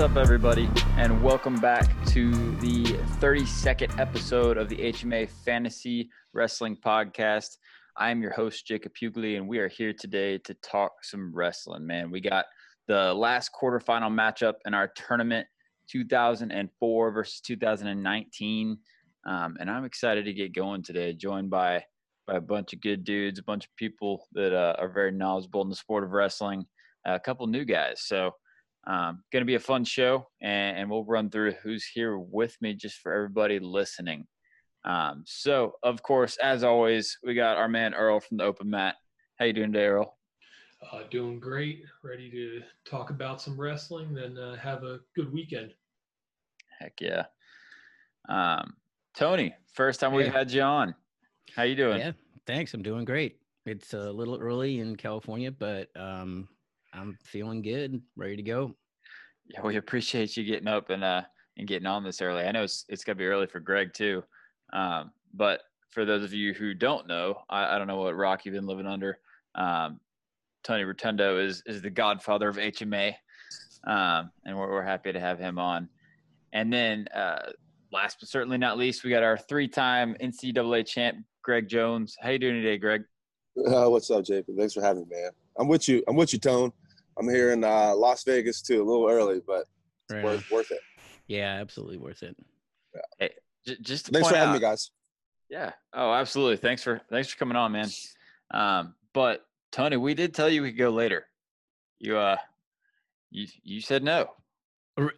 What's up, everybody, and welcome back to the 32nd episode of the HMA Fantasy Wrestling Podcast. I am your host, Jacob Hughley, and we are here today to talk some wrestling. Man, we got the last quarterfinal matchup in our tournament 2004 versus 2019. Um, and I'm excited to get going today, joined by by a bunch of good dudes, a bunch of people that uh, are very knowledgeable in the sport of wrestling, a couple new guys. So um, going to be a fun show, and, and, we'll run through who's here with me just for everybody listening. Um, so, of course, as always, we got our man Earl from the Open Mat. How you doing today, Earl? Uh, doing great. Ready to talk about some wrestling, then uh, have a good weekend. Heck yeah. Um, Tony, first time we've had you on. How you doing? Yeah, thanks. I'm doing great. It's a little early in California, but um, I'm feeling good, ready to go. Yeah, we appreciate you getting up and uh and getting on this early. I know it's it's gonna be early for Greg too, um, but for those of you who don't know, I, I don't know what rock you've been living under. Um, Tony Rotondo is is the godfather of HMA, um, and we're, we're happy to have him on. And then, uh, last but certainly not least, we got our three-time NCAA champ, Greg Jones. How you doing today, Greg? Uh, what's up, Jacob? Thanks for having me, man. I'm with you. I'm with you, Tone. I'm here in uh, Las Vegas too, a little early, but right. worth, worth it. Yeah, absolutely worth it. Yeah. Hey, j- just thanks for having out, me, guys. Yeah. Oh, absolutely. Thanks for thanks for coming on, man. Um, but Tony, we did tell you we could go later. You uh, you you said no.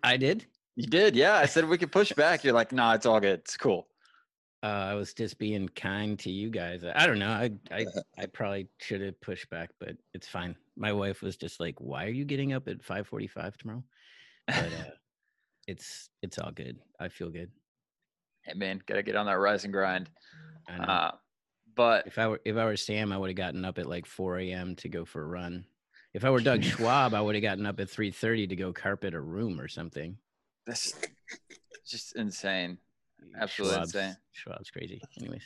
I did. You did, yeah. I said we could push back. You're like, nah, it's all good. It's cool. Uh, I was just being kind to you guys. I don't know. I I I probably should have pushed back, but it's fine. My wife was just like, "Why are you getting up at 5:45 tomorrow?" But uh, it's it's all good. I feel good. Hey man, gotta get on that rise and grind. Uh, but if I were if I were Sam, I would have gotten up at like 4 a.m. to go for a run. If I were Doug Schwab, I would have gotten up at 3:30 to go carpet a room or something. That's just insane. Absolutely Schwab's, insane. Schwab's crazy. Anyways.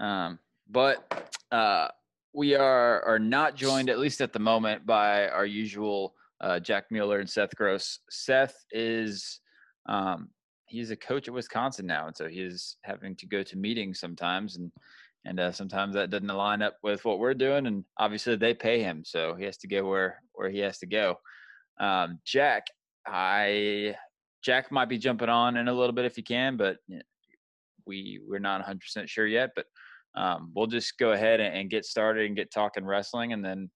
Um, but uh, we are are not joined, at least at the moment, by our usual uh, Jack Mueller and Seth Gross. Seth is um, he's a coach at Wisconsin now, and so he's having to go to meetings sometimes, and and uh, sometimes that doesn't line up with what we're doing, and obviously they pay him, so he has to go where where he has to go. Um, Jack, I Jack might be jumping on in a little bit if he can, but we we're not 100% sure yet. But um, we'll just go ahead and, and, get started and get talking wrestling, and then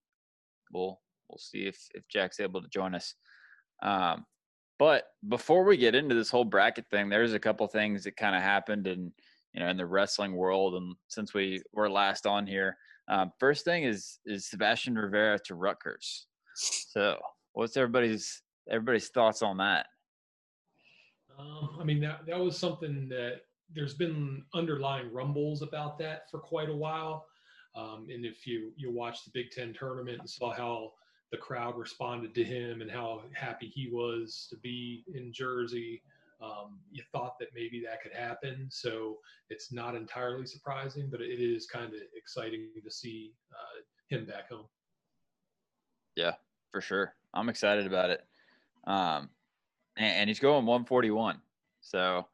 we'll we'll see if if Jack's able to join us. Um, but before we get into this whole bracket thing, there's a couple things that kind of happened in you know in the wrestling world, and since we were last on here, um, first thing is is Sebastian Rivera to Rutgers. So, what's everybody's everybody's thoughts on that? Um, I mean, that, that was something that there's been underlying rumbles about that for quite a while. Um, and if you you watch the Big Ten tournament and saw how the crowd responded to him and how happy he was to be in Jersey, um, you thought that maybe that could happen. So it's not entirely surprising, but it is kind of exciting to see uh, him back home. Yeah, for sure. I'm excited about it. Um, and, he's going 141. So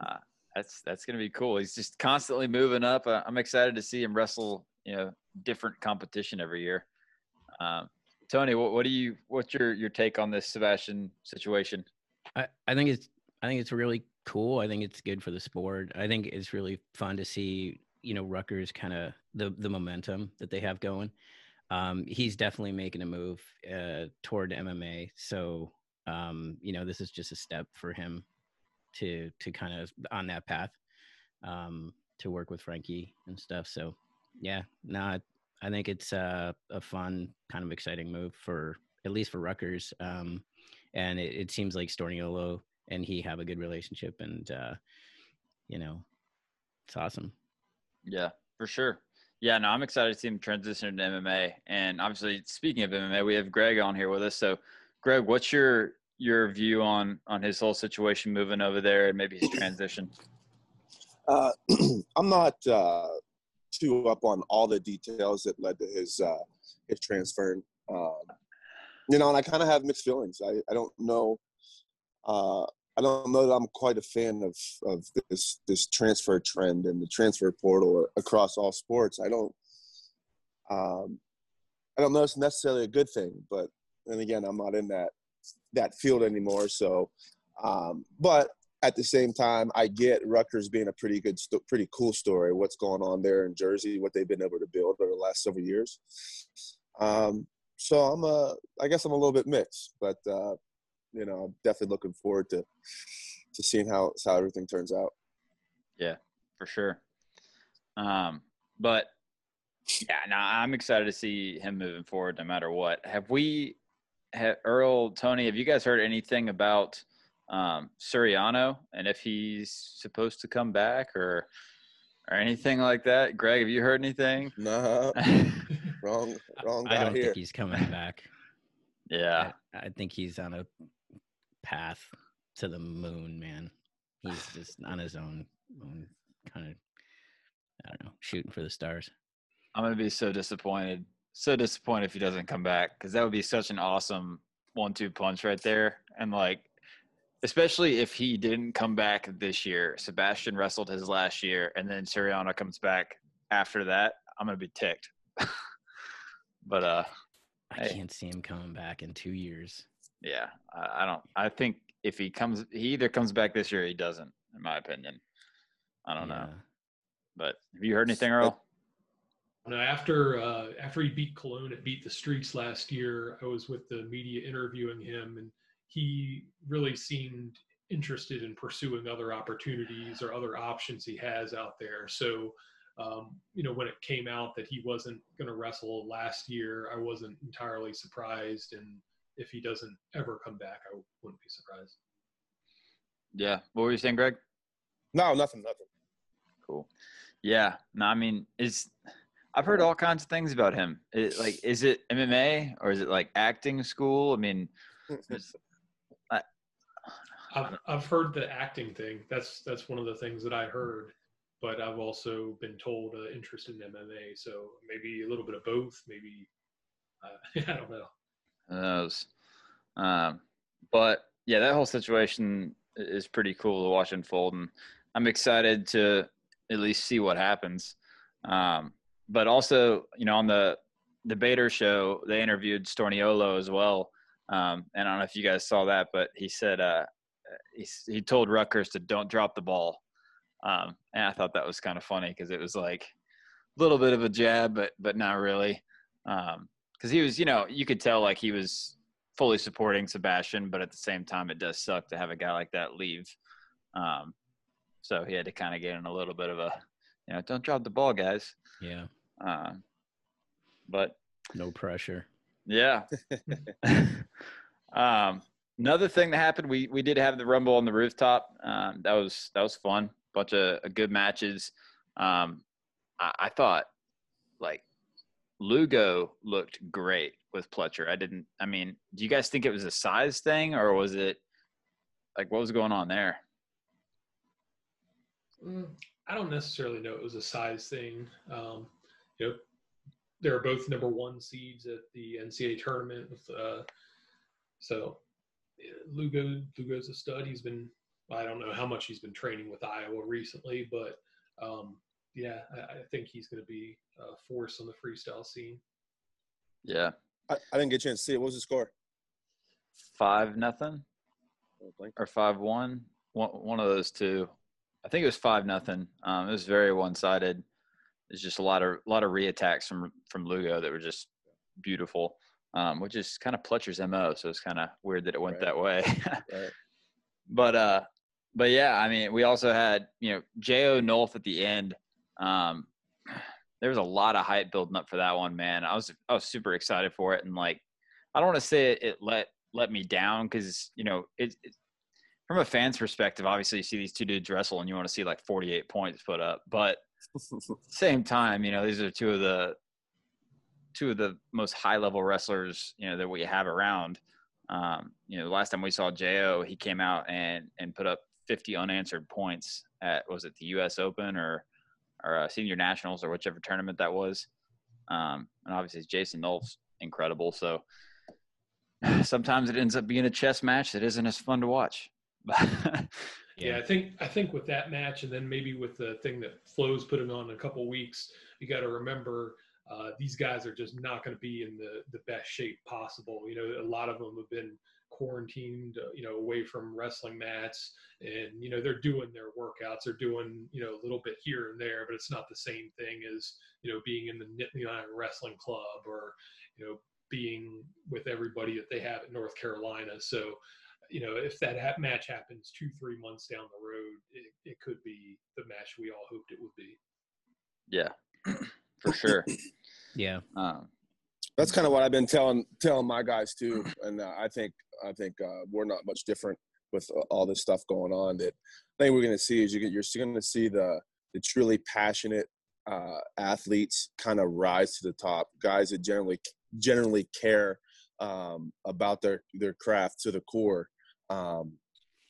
uh, that's that's going to be cool. He's just constantly moving up. Uh, I'm excited to see him wrestle, you know, different competition every year. Um, Tony, what, what do you what's your your take on this Sebastian situation? I, I think it's I think it's really cool. I think it's good for the sport. I think it's really fun to see you know Rutgers kind of the the momentum that they have going. Um, he's definitely making a move uh, toward MMA. So um, you know, this is just a step for him to to kind of on that path um, to work with Frankie and stuff. So yeah, no, I, I think it's a, a fun kind of exciting move for at least for Rutgers. Um, and it, it seems like Storniolo and he have a good relationship, and uh, you know, it's awesome. Yeah, for sure. Yeah, no, I'm excited to see him transition to MMA. And obviously, speaking of MMA, we have Greg on here with us. So Greg, what's your your view on on his whole situation moving over there and maybe his transition? Uh, I'm not uh, too up on all the details that led to his uh, his transfer. Um, you know, and I kind of have mixed feelings. I, I don't know uh, I don't know that I'm quite a fan of of this this transfer trend and the transfer portal across all sports. I don't um, I don't know it's necessarily a good thing, but then again, I'm not in that that field anymore. So, um, but at the same time, I get Rutgers being a pretty good, pretty cool story. What's going on there in Jersey? What they've been able to build over the last several years. Um, so I'm a, I guess I'm a little bit mixed, but uh, you know, I'm definitely looking forward to to seeing how how everything turns out. Yeah, for sure. Um, but yeah, now I'm excited to see him moving forward, no matter what. Have we, Earl, Tony, have you guys heard anything about um, Suriano and if he's supposed to come back or or anything like that? Greg, have you heard anything? No, wrong, wrong. I don't here. think he's coming back. yeah, I, I think he's on a path to the moon, man. He's just on his own, own kind of, I don't know, shooting for the stars. I'm gonna be so disappointed, so disappointed if he doesn't come back because that would be such an awesome one-two punch right there, and like, especially if he didn't come back this year. Sebastian wrestled his last year, and then Suriano comes back after that. I'm gonna be ticked. but uh, I Hey. can't see him coming back in two years. yeah, I, I don't. I think if he comes, he either comes back this year, or he doesn't. In my opinion, I don't know. But have you heard anything, Earl? No, after uh, after he beat Cologne at Beat the Streets last year, I was with the media interviewing him, and he really seemed interested in pursuing other opportunities or other options he has out there. So, um, you know, when it came out that he wasn't going to wrestle last year, I wasn't entirely surprised. And if he doesn't ever come back, I wouldn't be surprised. Yeah. What were you saying, Greg? No, nothing, nothing. Cool. Yeah. No, I mean, is I've heard all kinds of things about him. It, like, is it MMA or is it like acting school? I mean, it's- I've I've heard the acting thing. That's that's one of the things that I heard. But I've also been told uh, interest in MMA. So maybe a little bit of both. Maybe uh, I don't know. who knows. Um, but yeah, that whole situation is pretty cool to watch unfold, and I'm excited to at least see what happens. Um, but also, you know, on the Bader show, they interviewed Storniolo as well. Um, and I don't know if you guys saw that, but he said uh, he he told Rutgers to don't drop the ball, um, and I thought that was kind of funny because it was like a little bit of a jab, but but not really. Um, because he was, you know, you could tell like he was fully supporting Sebastian, but at the same time, it does suck to have a guy like that leave. Um, so he had to kind of get in a little bit of a, you know, don't drop the ball, guys. Yeah. Um, but No pressure. yeah. um, another thing that happened, we we did have the rumble on the rooftop. Um, that was that was fun. Bunch of uh, good matches. Um, I, I thought like Lugo looked great with Pletcher. I didn't. I mean, do you guys think it was a size thing or was it like what was going on there? Mm, I don't necessarily know it was a size thing. Um, you know, they're both number one seeds at the NCAA tournament. With, uh, so Lugo Lugo's a stud. He's been I don't know how much he's been training with Iowa recently, but um, yeah, I, I think he's going to be a force on the freestyle scene. Yeah, I, I didn't get a chance to see it. What was the score? five nothing. Oh, or five one. One one of those two. I think it was five nothing. Um, it was very one sided. There's just a lot of a lot of reattacks from from Lugo that were just beautiful, um, which is kind of Pletcher's mo. So it's kind of weird that it went Right. that way. Right. but uh, but yeah, I mean, we also had you know Jo Nolf at the end. Um, there was a lot of hype building up for that one, man. I was I was super excited for it, and like I don't want to say it, it let let me down because you know it, it from a fan's perspective. Obviously, you see these two dudes wrestle, and you want to see like 48 points put up, but same time, you know, these are two of the two of the most high level wrestlers, you know, that we have around. Um, you know, the last time we saw Jo, he came out and and put up 50 unanswered points at was it the U.S. Open or or uh, Senior Nationals or whichever tournament that was. Um, and obviously, Jason Nolf's incredible. So sometimes it ends up being a chess match that isn't as fun to watch. yeah, I think I think with that match, and then maybe with the thing that Flo's putting on in a couple weeks, you got to remember uh, these guys are just not going to be in the the best shape possible. You know, a lot of them have been quarantined, uh, you know, away from wrestling mats, and you know they're doing their workouts. They're doing you know a little bit here and there, but it's not the same thing as you know being in the Nittany Wrestling Club or you know being with everybody that they have at North Carolina. So you know, if that ha- match happens two, three months down the road, it, it could be the match we all hoped it would be. Yeah, for sure. yeah. Um, That's kind of what I've been telling telling my guys too, and uh, I think I think uh, we're not much different with uh, all this stuff going on. That I think we're going to see is you get, you're going to see the the truly passionate uh, athletes kind of rise to the top. Guys that generally generally care um, about their their craft to the core um,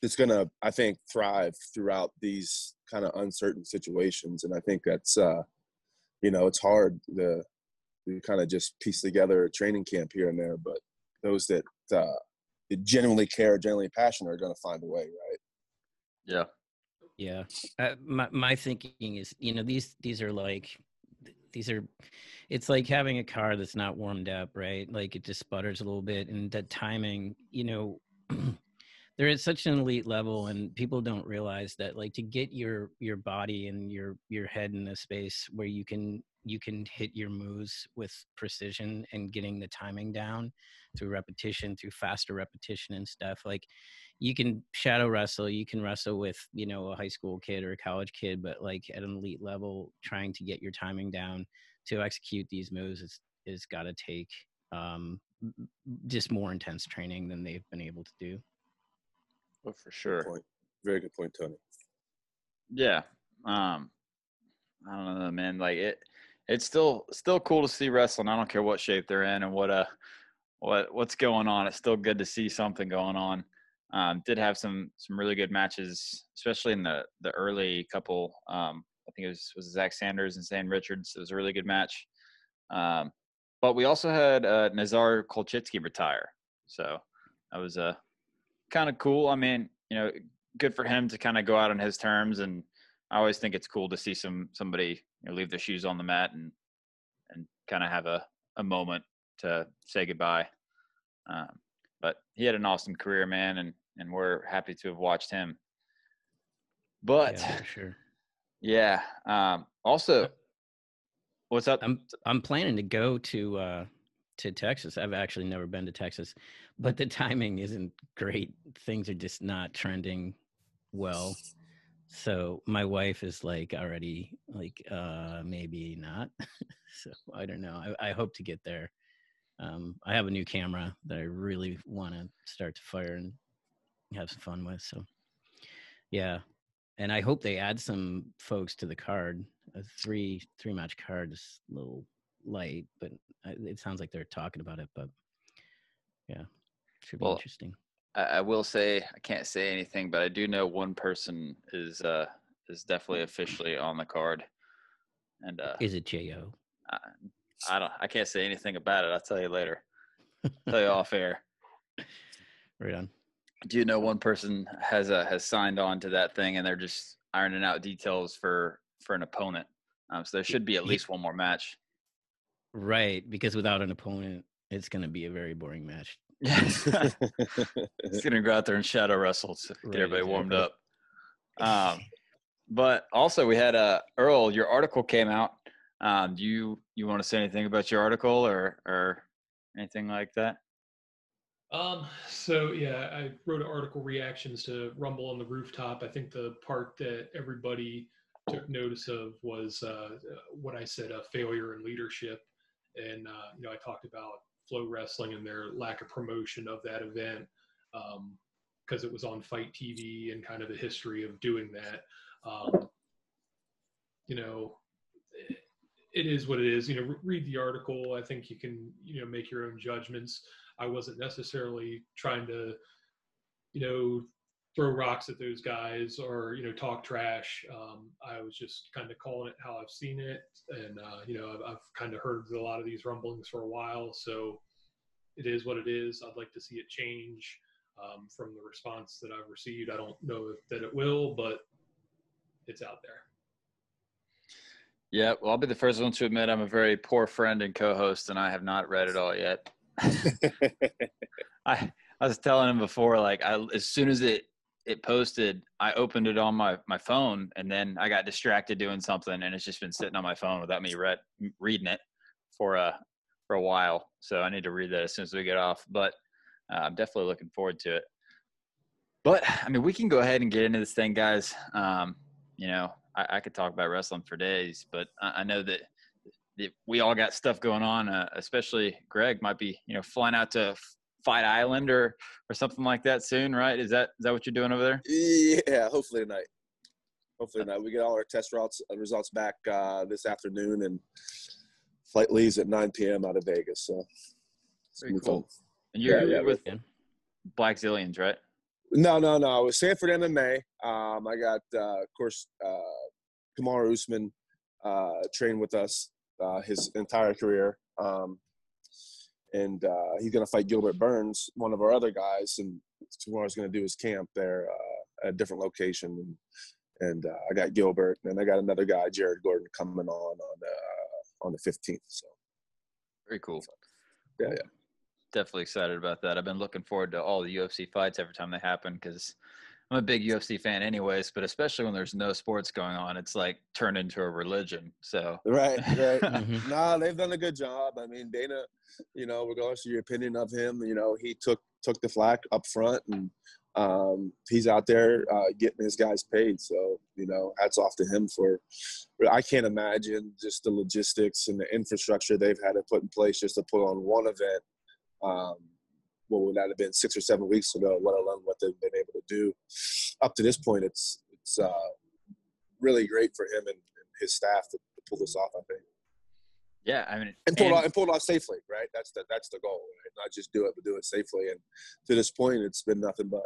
it's going to, I think, thrive throughout these kind of uncertain situations. And I think that's, uh, you know, it's hard to, to kind of just piece together a training camp here and there, but those that, uh, that genuinely care, genuinely passionate are going to find a way, right? Yeah. Yeah. Uh, my, my thinking is, you know, these, these are like, these are it's like having a car that's not warmed up right like it just sputters a little bit and that timing you know they're at such an elite level and people don't realize that like to get your your body and your your head in a space where you can you can hit your moves with precision and getting the timing down through repetition through faster repetition and stuff like you can shadow wrestle you can wrestle with you know a high school kid or a college kid but like at an elite level trying to get your timing down to execute these moves is is got to take um just more intense training than they've been able to do Oh, for sure. Point. Very good point, Tony. Yeah. Um, I don't know, man. Like it, it's still still cool to see wrestling. I don't care what shape they're in and what uh what what's going on. It's still good to see something going on. Um, did have some some really good matches, especially in the the early couple. Um, I think it was was Zach Sanders and Zane Richards. It was a really good match. Um, but we also had uh, Nazar Kulchytskyy retire, so that was a kind of cool. I mean, you know, good for him to kind of go out on his terms. And I always think it's cool to see some somebody you know, leave their shoes on the mat and and kind of have a a moment to say goodbye. Um, but he had an awesome career, man, and and we're happy to have watched him. But yeah, sure. Yeah. Um, also, what's up? I'm I'm planning to go to uh, to Texas. I've actually never been to Texas, but the timing isn't great. Things are just not trending well. So my wife is like already like uh maybe not. so I don't know. I, I hope to get there. Um I have a new camera that I really want to start to fire and have some fun with. So yeah. And I hope they add some folks to the card. A three three match card is a little light, but it sounds like they're talking about it. But yeah, should be well, interesting. I, I, will say I can't say anything, but I do know one person is uh is definitely officially on the card. And uh is it Jo? I, I don't. I can't say anything about it. I'll tell you later. I'll tell you off air. Right on. Do you know one person has uh, has signed on to that thing, and they're just ironing out details for for an opponent. Um, so there should be at least one more match. Right, because without an opponent, it's going to be a very boring match. He's going to go out there and shadow wrestle to get right, everybody warmed up. Um, but also, we had uh, Earl. Your article came out. Um, do you you want to say anything about your article or or anything like that? Um, so yeah, I wrote an article reactions to Rumble on the Rooftop. I think the part that everybody took notice of was uh, what I said, a failure in leadership and uh, you know I talked about FloWrestling and their lack of promotion of that event because um, it was on FITE TV and kind of the history of doing that. Um, you know, it, it is what it is. You know, read the article. I think you can you know make your own judgments. I wasn't necessarily trying to you know throw rocks at those guys or you know talk trash. Um, I was just kind of calling it how I've seen it, and uh, you know I've, I've kind of heard a lot of these rumblings for a while, so it is what it is. I'd like to see it change. um, from the response that I've received. I don't know if that it will, but it's out there. Yeah, well, I'll be the first one to admit I'm a very poor friend and co-host, and I have not read it all yet. I I was telling him before, like I as soon as it it posted, I opened it on my my phone, and then I got distracted doing something, and it's just been sitting on my phone without me read reading it for a for a while. So I need to read that as soon as we get off. But uh, I'm definitely looking forward to it. But I mean, we can go ahead and get into this thing, guys. Um, you know, I, I, could talk about wrestling for days, but I, I know that, that, we all got stuff going on. Uh, especially Greg might be, you know, flying out to Fight Island or or something like that soon, right? Is that is that what you're doing over there? Yeah, hopefully tonight. Hopefully tonight. We get all our test results uh, results back uh, this afternoon, and flight leaves at 9 p.m. out of Vegas. So Very cool. Fun. And you're, yeah, yeah, with Blackzilians, right? No, no, no. It was Sanford MMA. Um, I got, uh, of course, uh, Kamaru Usman uh, trained with us uh, his entire career. Um, and uh, he's going to fight Gilbert Burns, one of our other guys. And tomorrow's going to do his camp there uh, at a different location. And, and uh, I got Gilbert, and I got another guy, Jared Gordon, coming on on the uh, on the 15th. So very cool. Yeah, yeah definitely excited about that. I've been looking forward to all the UFC fights every time they happen because I'm a big UFC fan, anyways. But especially when there's no sports going on, it's like turned into a religion. So right, right. mm-hmm. Nah, they've done a good job. I mean, Dana, you know, regardless of your opinion of him, you know, he took took the flack up front and um, he's out there uh, getting his guys paid. So, you know, hats off to him for, I can't imagine just the logistics and the infrastructure they've had to put in place just to put on one event um, what would that have been six or seven weeks ago, let alone what they've been able to do up to this point. It's it's uh, really great for him and, and his staff to, to, pull this off. I think. Yeah, I mean, and pull and, it off, and pull it off safely, right? That's the that's the goal, right? Not just do it, but do it safely. And to this point, it's been nothing but.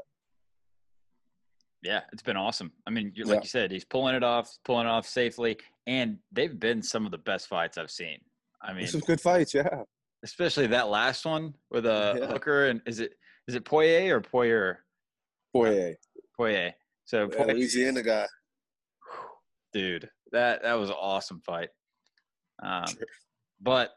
Yeah, it's been awesome. I mean, like yeah. you said, he's pulling it off, pulling it off safely, and they've been some of the best fights I've seen. I mean, some good fights, yeah especially that last one with a yeah. hooker and is it is it Poirier or Poirier? Poirier. Poirier. So yeah, Louisiana guy. Dude, that that was an awesome fight. Um, sure. but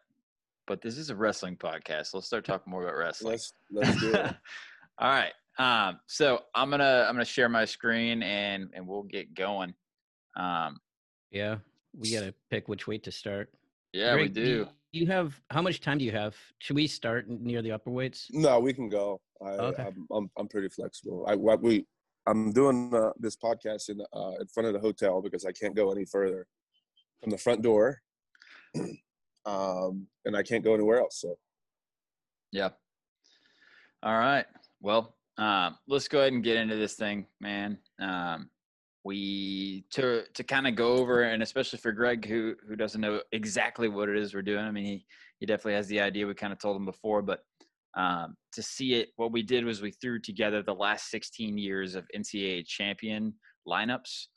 but this is a wrestling podcast. Let's start talking more about wrestling. Let's let's do it. All right. Um, so I'm gonna I'm gonna share my screen and and we'll get going. Um, yeah, we gotta pick which weight to start. Yeah, Greg, we do you have how much time do you have? Should we start near the upper weights? No, we can go. I, okay. I'm, I'm, I'm pretty flexible. I we I'm doing uh, this podcast in uh, in front of the hotel because I can't go any further from the front door, um, and I can't go anywhere else. So, yeah. All right. Well, um, let's go ahead and get into this thing, man. Um, we to to kind of go over and especially for Greg who who doesn't know exactly what it is we're doing. I mean he he definitely has the idea. We kind of told him before, but um, to see it, what we did was we threw together the last 16 years of NCAA champion lineups,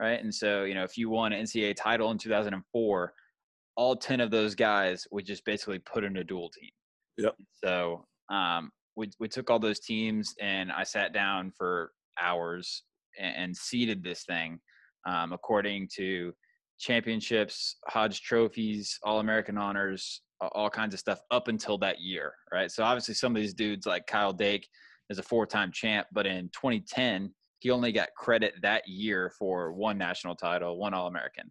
right? And so you know if you won an NCAA title in 2004, all 10 of those guys would just basically put in a dual team. Yep. So um, we we took all those teams and I sat down for hours and, seeded this thing um, according to championships, Hodge trophies, All American honors, all kinds of stuff up until that year, right? So obviously, some of these dudes like Kyle Dake is a four-time champ, but in 2010 he only got credit that year for one national title, one All American,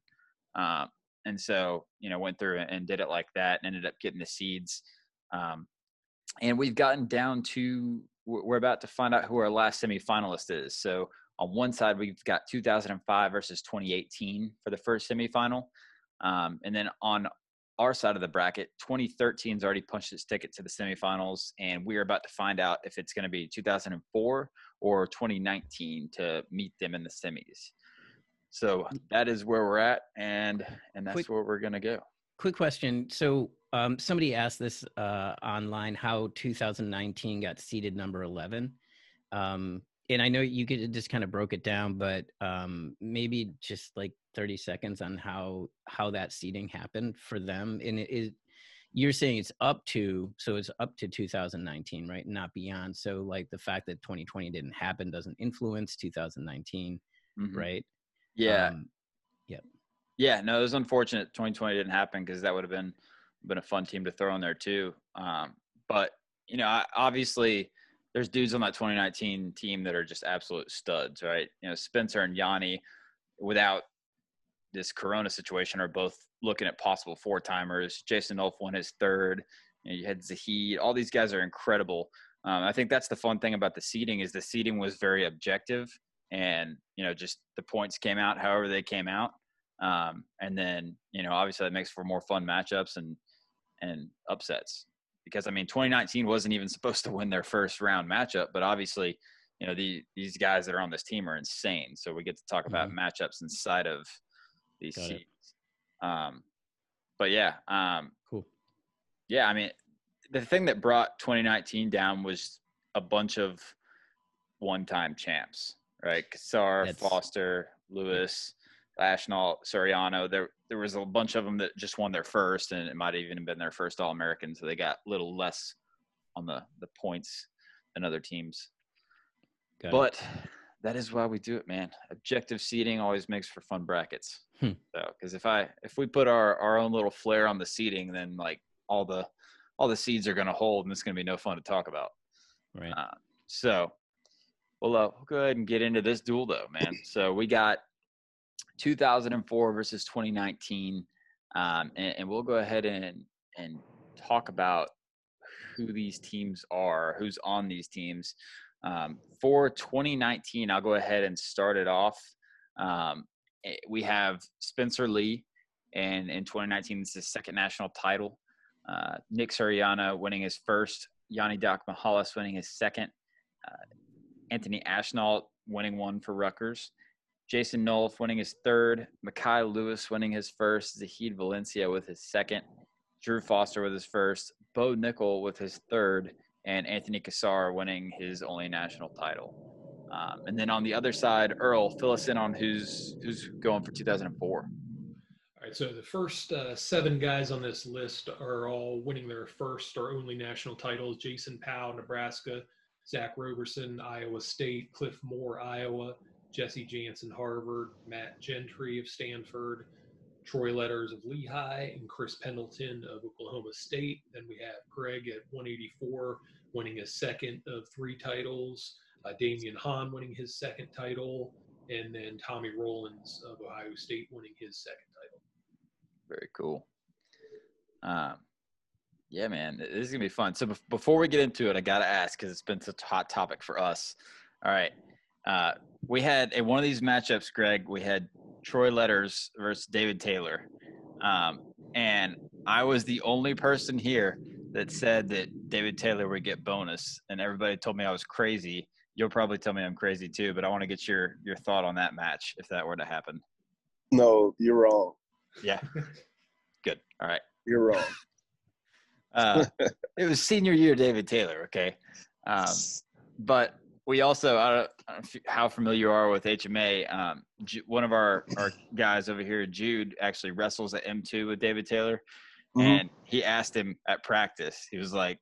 um, and so you know went through and did it like that, and ended up getting the seeds. Um, and we've gotten down to we're about to find out who our last semifinalist is. So on one side, we've got 2005 versus 2018 for the first semifinal. Um, and then on our side of the bracket, 2013 has already punched its ticket to the semifinals, and we are about to find out if it's going to be 2004 or 2019 to meet them in the semis. So that is where we're at, and and that's quick, where we're going to go. Quick question. So um, somebody asked this uh, online how 2019 got seeded number 11. Um, and I know you could just kind of broke it down, but um, maybe just like 30 seconds on how how that seeding happened for them. And it is, you're saying it's up to so it's up to 2019 right not beyond so like the fact that 2020 didn't happen doesn't influence 2019 Mhm. right Yeah. Um, Yeah, no, it was unfortunate 2020 didn't happen because that would have been been a fun team to throw in there too. Um, but you know, I, obviously, there's dudes on that 2019 team that are just absolute studs, right? You know, Spencer and Yianni, without this Corona situation, are both looking at possible four timers. Jason Nolf won his third. You, know, you had Zahid. All these guys are incredible. Um, I think that's the fun thing about the seeding is the seeding was very objective, and you know, just the points came out however they came out. Um, and then, you know, obviously that makes for more fun matchups and and upsets. Because I mean, 2019 wasn't even supposed to win their first round matchup, but obviously, you know, the these guys that are on this team are insane. So we get to talk about matchups inside of these Got it. seeds. Um, but yeah, um, cool yeah, I mean, the thing that brought 2019 down was a bunch of one-time champs, right? Cassar, That's- Foster, Lewis, Ashnault, Suriano. There, there was a bunch of them that just won their first, and it might even have even been their first All-American, so they got a little less on the the points than other teams. Got it. but that is why we do it, man. Objective seating always makes for fun brackets. Hmm. So, because if I if we put our our own little flair on the seating, then like all the all the seeds are going to hold, and it's going to be no fun to talk about. right Uh, so, well, uh, we'll go ahead and get into this dual, though, man. So we got 2004 versus 2019, um, and, and we'll go ahead and and talk about who these teams are, who's on these teams. Um, for 2019, I'll go ahead and start it off. Um, eh, we have Spencer Lee, and in 2019, it's his second national title. Uh, Nick Suriano winning his first, Yianni Diakomihalis winning his second, uh, Anthony Ashnault winning one for Rutgers, Jason Nolf winning his third, Mekhi Lewis winning his first, Zahid Valencia with his second, Drew Foster with his first, Bo Nickal with his third, and Anthony Cassar winning his only national title. Um, and then on the other side, Earl, fill us in on who's who's going for 2004. All right, so the first uh, seven guys on this list are all winning their first or only national titles. Jason Powell, Nebraska, Zach Roberson, Iowa State, Cliff Moore, Iowa, Jesse Jantzen, Harvard, Matt Gentry of Stanford, Troy Letters of Lehigh, and Chris Pendleton of Oklahoma State. Then we have Greg at 184, winning his second of three titles. Uh, Damion Hahn winning his second title, and then Tommy Rowlands of Ohio State winning his second title. Very cool. Um, yeah, man, this is gonna be fun. So bef- before we get into it, I gotta ask because it's been such a hot topic for us. All right, uh, we had in one of these matchups, Greg. We had Troy Letters versus David Taylor, um, and I was the only person here that said that David Taylor would get bonus, and everybody told me I was crazy. You'll probably tell me I'm crazy too, but I want to get your your thought on that match if that were to happen. No, you're wrong. Yeah, good. All right. You're wrong. Uh, it was senior year David Taylor, okay? Um, but we also, I don't, I don't know how familiar you are with HMA. Um, one of our, our guys over here, Jude, actually wrestles at M2 with David Taylor. Mhm. And he asked him at practice, he was like,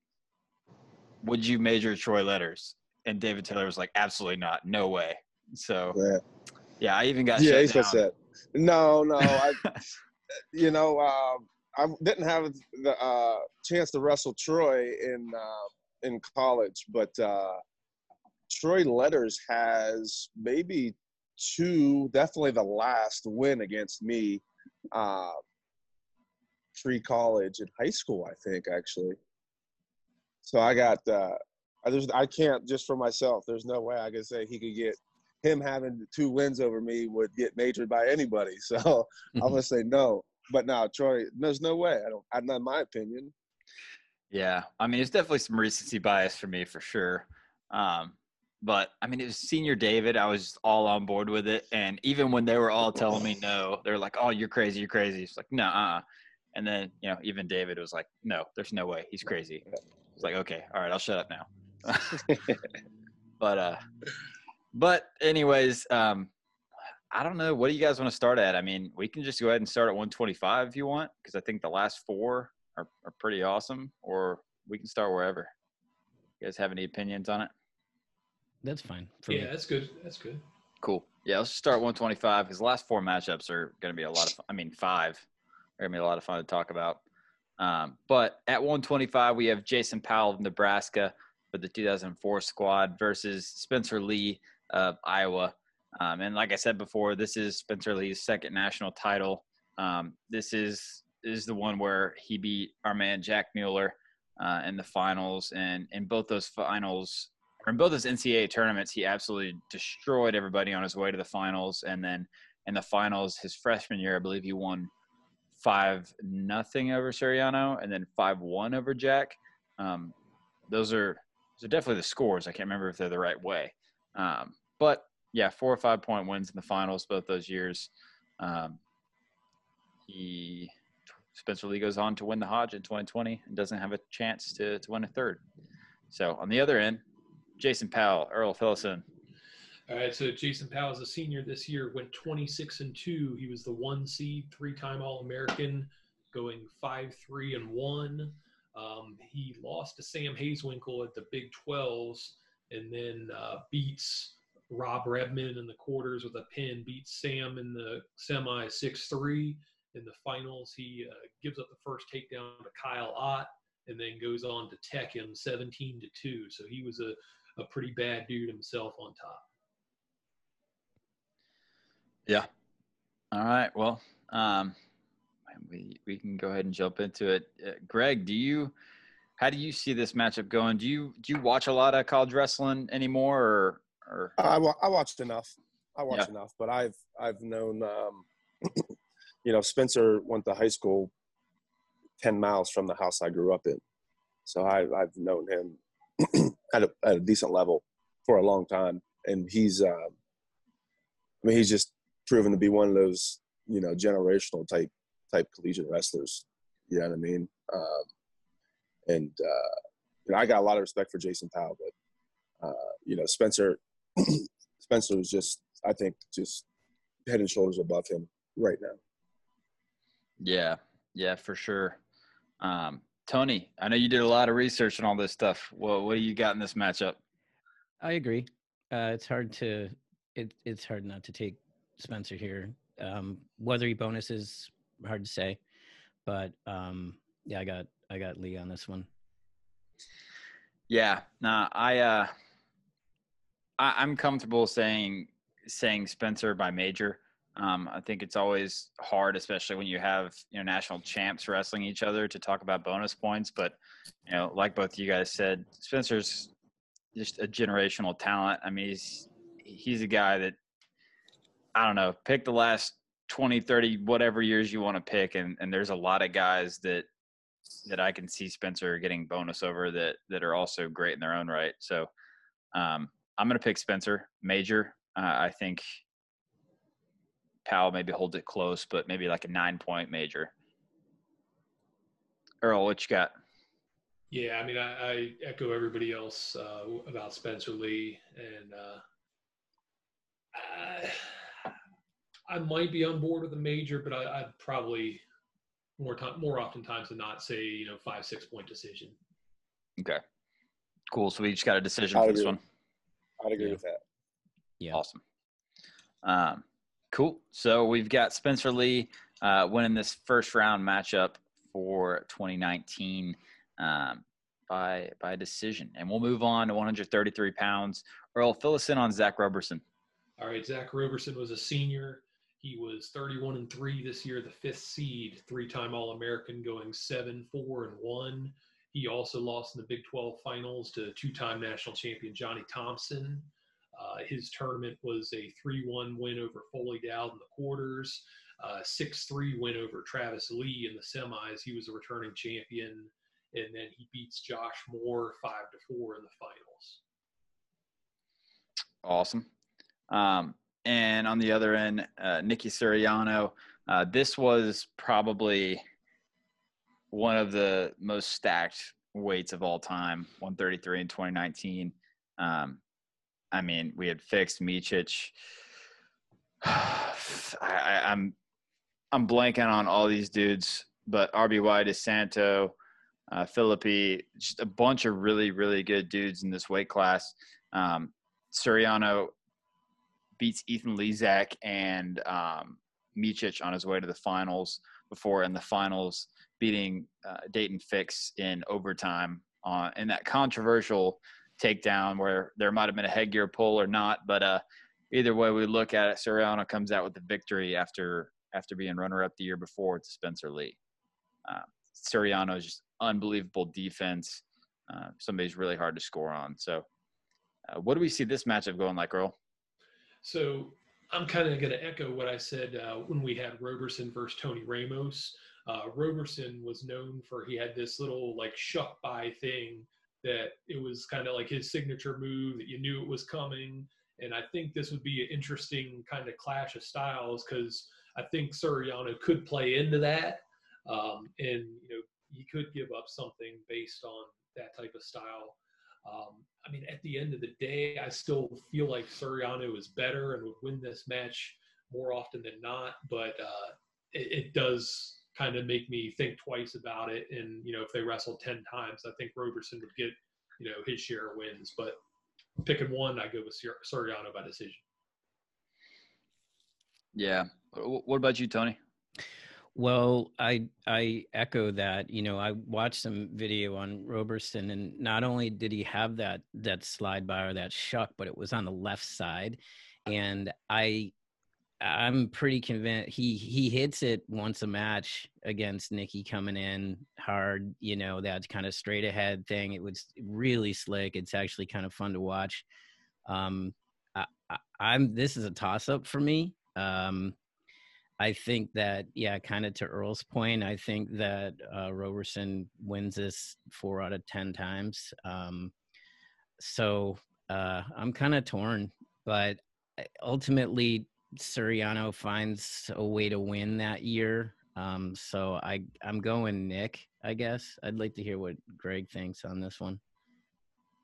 Would you major Troy letters? And David Taylor was like, Absolutely not. No way. So, Yeah, yeah, I even got yeah shut he said that. No, no, I, you know, um, I didn't have the uh, chance to wrestle Troy in uh, in college, but uh, Troy Letters has maybe two, definitely the last win against me, uh, pre college in high school, I think actually. So I got, uh, I just I can't just for myself. There's no way I could say he could get him having two wins over me would get majored by anybody. So I'm gonna say no. But now Troy, there's no way. I don't. I, not in my opinion. Yeah, I mean, it's definitely some recency bias for me for sure. Um, but I mean, it was senior David. I was all on board with it, and even when they were all telling me no, they're like, "Oh, you're crazy, you're crazy." It's like, no, uh. And then you know, even David was like, "No, there's no way, he's crazy." It's like, okay, all right, I'll shut up now. but uh, but anyways, um, I don't know. What do you guys want to start at? I mean, we can just go ahead and start at 125 if you want, because I think the last four are, are pretty awesome, or we can start wherever. You guys have any opinions on it? That's fine. For Yeah, me. that's good. That's good. Cool. Yeah, let's start 125 because the last four matchups are going to be a lot of fun. I mean, five are going to be a lot of fun to talk about. Um, but at 125, we have Jason Powell of Nebraska for the 2004 squad versus Spencer Lee of Iowa. Um, and like I said before, this is Spencer Lee's second national title. Um, this is is the one where he beat our man Jack Mueller uh, in the finals, and in both those finals, or in both those NCAA tournaments, he absolutely destroyed everybody on his way to the finals. And then in the finals, his freshman year, I believe he won five nothing over Suriano, and then five one over Jack. Um, those are those are definitely the scores. I can't remember if they're the right way, um, but yeah, four or five point wins in the finals both those years. Um, he Spencer Lee goes on to win the Hodge in 2020 and doesn't have a chance to to win a third. So on the other end, Jason Powell, Earl Phillison. All right, so Jason Powell is a senior this year, went 26 and two. He was the one seed, three-time All-American, going five, three, and one. Um, he lost to Sam Hazewinkel at the Big 12s, and then uh, beats Rob Redman in the quarters with a pin. Beats Sam in the semi 6-3. In the finals, he uh, gives up the first takedown to Kyle Ott, and then goes on to tech him 17 to two. So he was a a pretty bad dude himself on top. Yeah. All right. Well, um, we we can go ahead and jump into it. Uh, Greg, do you how do you see this matchup going? Do you do you watch a lot of college wrestling anymore, or or I, wa- I watched enough. I watched enough, but I've I've known, um, you know, Spencer went to high school ten miles from the house I grew up in, so I, I've known him at a at a decent level for a long time, and he's, uh, I mean, he's just proven to be one of those you know generational type type collegiate wrestlers. You know what I mean? Um, and uh, you know, I got a lot of respect for Jason Powell, but uh, you know, Spencer Spencer was just, I think, just head and shoulders above him right now. yeah, yeah, for sure. Um, Tony, I know you did a lot of research on all this stuff. What what do you got in this matchup? I agree. Uh, it's hard to it, it's hard not to take Spencer here. Um, whether he bonuses, hard to say, but um, yeah, I got I got Lee on this one. Yeah, nah, I uh, I, I'm comfortable saying saying Spencer by major. Um, I think it's always hard, especially when you have you know national champs wrestling each other, to talk about bonus points. But you know, like both you guys said, Spencer's just a generational talent. I mean, he's he's a guy that I don't know. Pick the last 20, 30, whatever years you want to pick, and and there's a lot of guys that that I can see Spencer getting bonus over that that are also great in their own right. So um, I'm going to pick Spencer major. Uh, I think Powell maybe holds it close, but maybe like a nine point major. Earl, what you got? Yeah, I mean, I, I echo everybody else uh, about Spencer Lee, and uh, I, I might be on board with a major, but I, I'd probably more time, more oftentimes than not, say you know five six point decision. Okay, cool. So we just got a decision I'd for this one. I'd agree Yeah. with that. Yeah. Awesome. Um, cool. So we've got Spencer Lee uh, winning this first round matchup for 2019 um, by by decision, and we'll move on to 133 pounds. Earl, fill us in on Zach Roberson. All right, Zach Roberson was a senior. He was 31 and three this year, the fifth seed, three-time All-American, going seven, four, and one. He also lost in the Big 12 finals to two-time national champion Johnny Thompson. Uh, his tournament was a 3-1 win over Foley Dowd in the quarters, uh, 6-3 win over Travis Lee in the semis. He was a returning champion, and then he beats Josh Moore five to four in the finals. Awesome. Um, and on the other end, uh, Nikki Suriano. Uh, this was probably one of the most stacked weights of all time, 133 in 2019. Um, I mean, we had fixed Micic. I, I, I'm I'm blanking on all these dudes, but RBY DeSanto, uh, Philippi, just a bunch of really, really good dudes in this weight class. Um, Suriano beats Ethan Lizak and um, Micic on his way to the finals before in the finals beating uh, Daton Fix in overtime on in that controversial takedown where there might have been a headgear pull or not, but uh, either way we look at it, Suriano comes out with the victory after after being runner up the year before to Spencer Lee. Uh, Suriano is just unbelievable defense. Uh, somebody's really hard to score on. So, uh, what do we see this matchup going like, Earl? So I'm kind of going to echo what I said uh, when we had Roberson versus Tony Ramos. Uh, Roberson was known for he had this little like shuck by thing that it was kind of like his signature move that you knew it was coming. And I think this would be an interesting kind of clash of styles because I think Suriano could play into that. Um, and, you know, he could give up something based on that type of style. Um, I mean, at the end of the day, I still feel like Suriano is better and would win this match more often than not. But uh, it, it, does kind of make me think twice about it. And you know, if they wrestled ten times, I think Roberson would get you know his share of wins. But picking one, I go with Suriano by decision. Yeah. What about you, Tony? Well, I I echo that. You know, I watched some video on Roberson, and not only did he have that that slide by or that shuck, but it was on the left side, and I I'm pretty convinced he he hits it once a match against Nikki coming in hard. You know, that kind of straight ahead thing. It was really slick. It's actually kind of fun to watch. Um, I, I, am this is a toss up for me. Um, I think that, yeah, kind of to Earl's point, I think that uh, Roberson wins this four out of 10 times. Um, so uh, I'm kind of torn, but uh, ultimately, Suriano finds a way to win that year. Um, so I, I'm going Nick, I guess. I'd like to hear what Greg thinks on this one.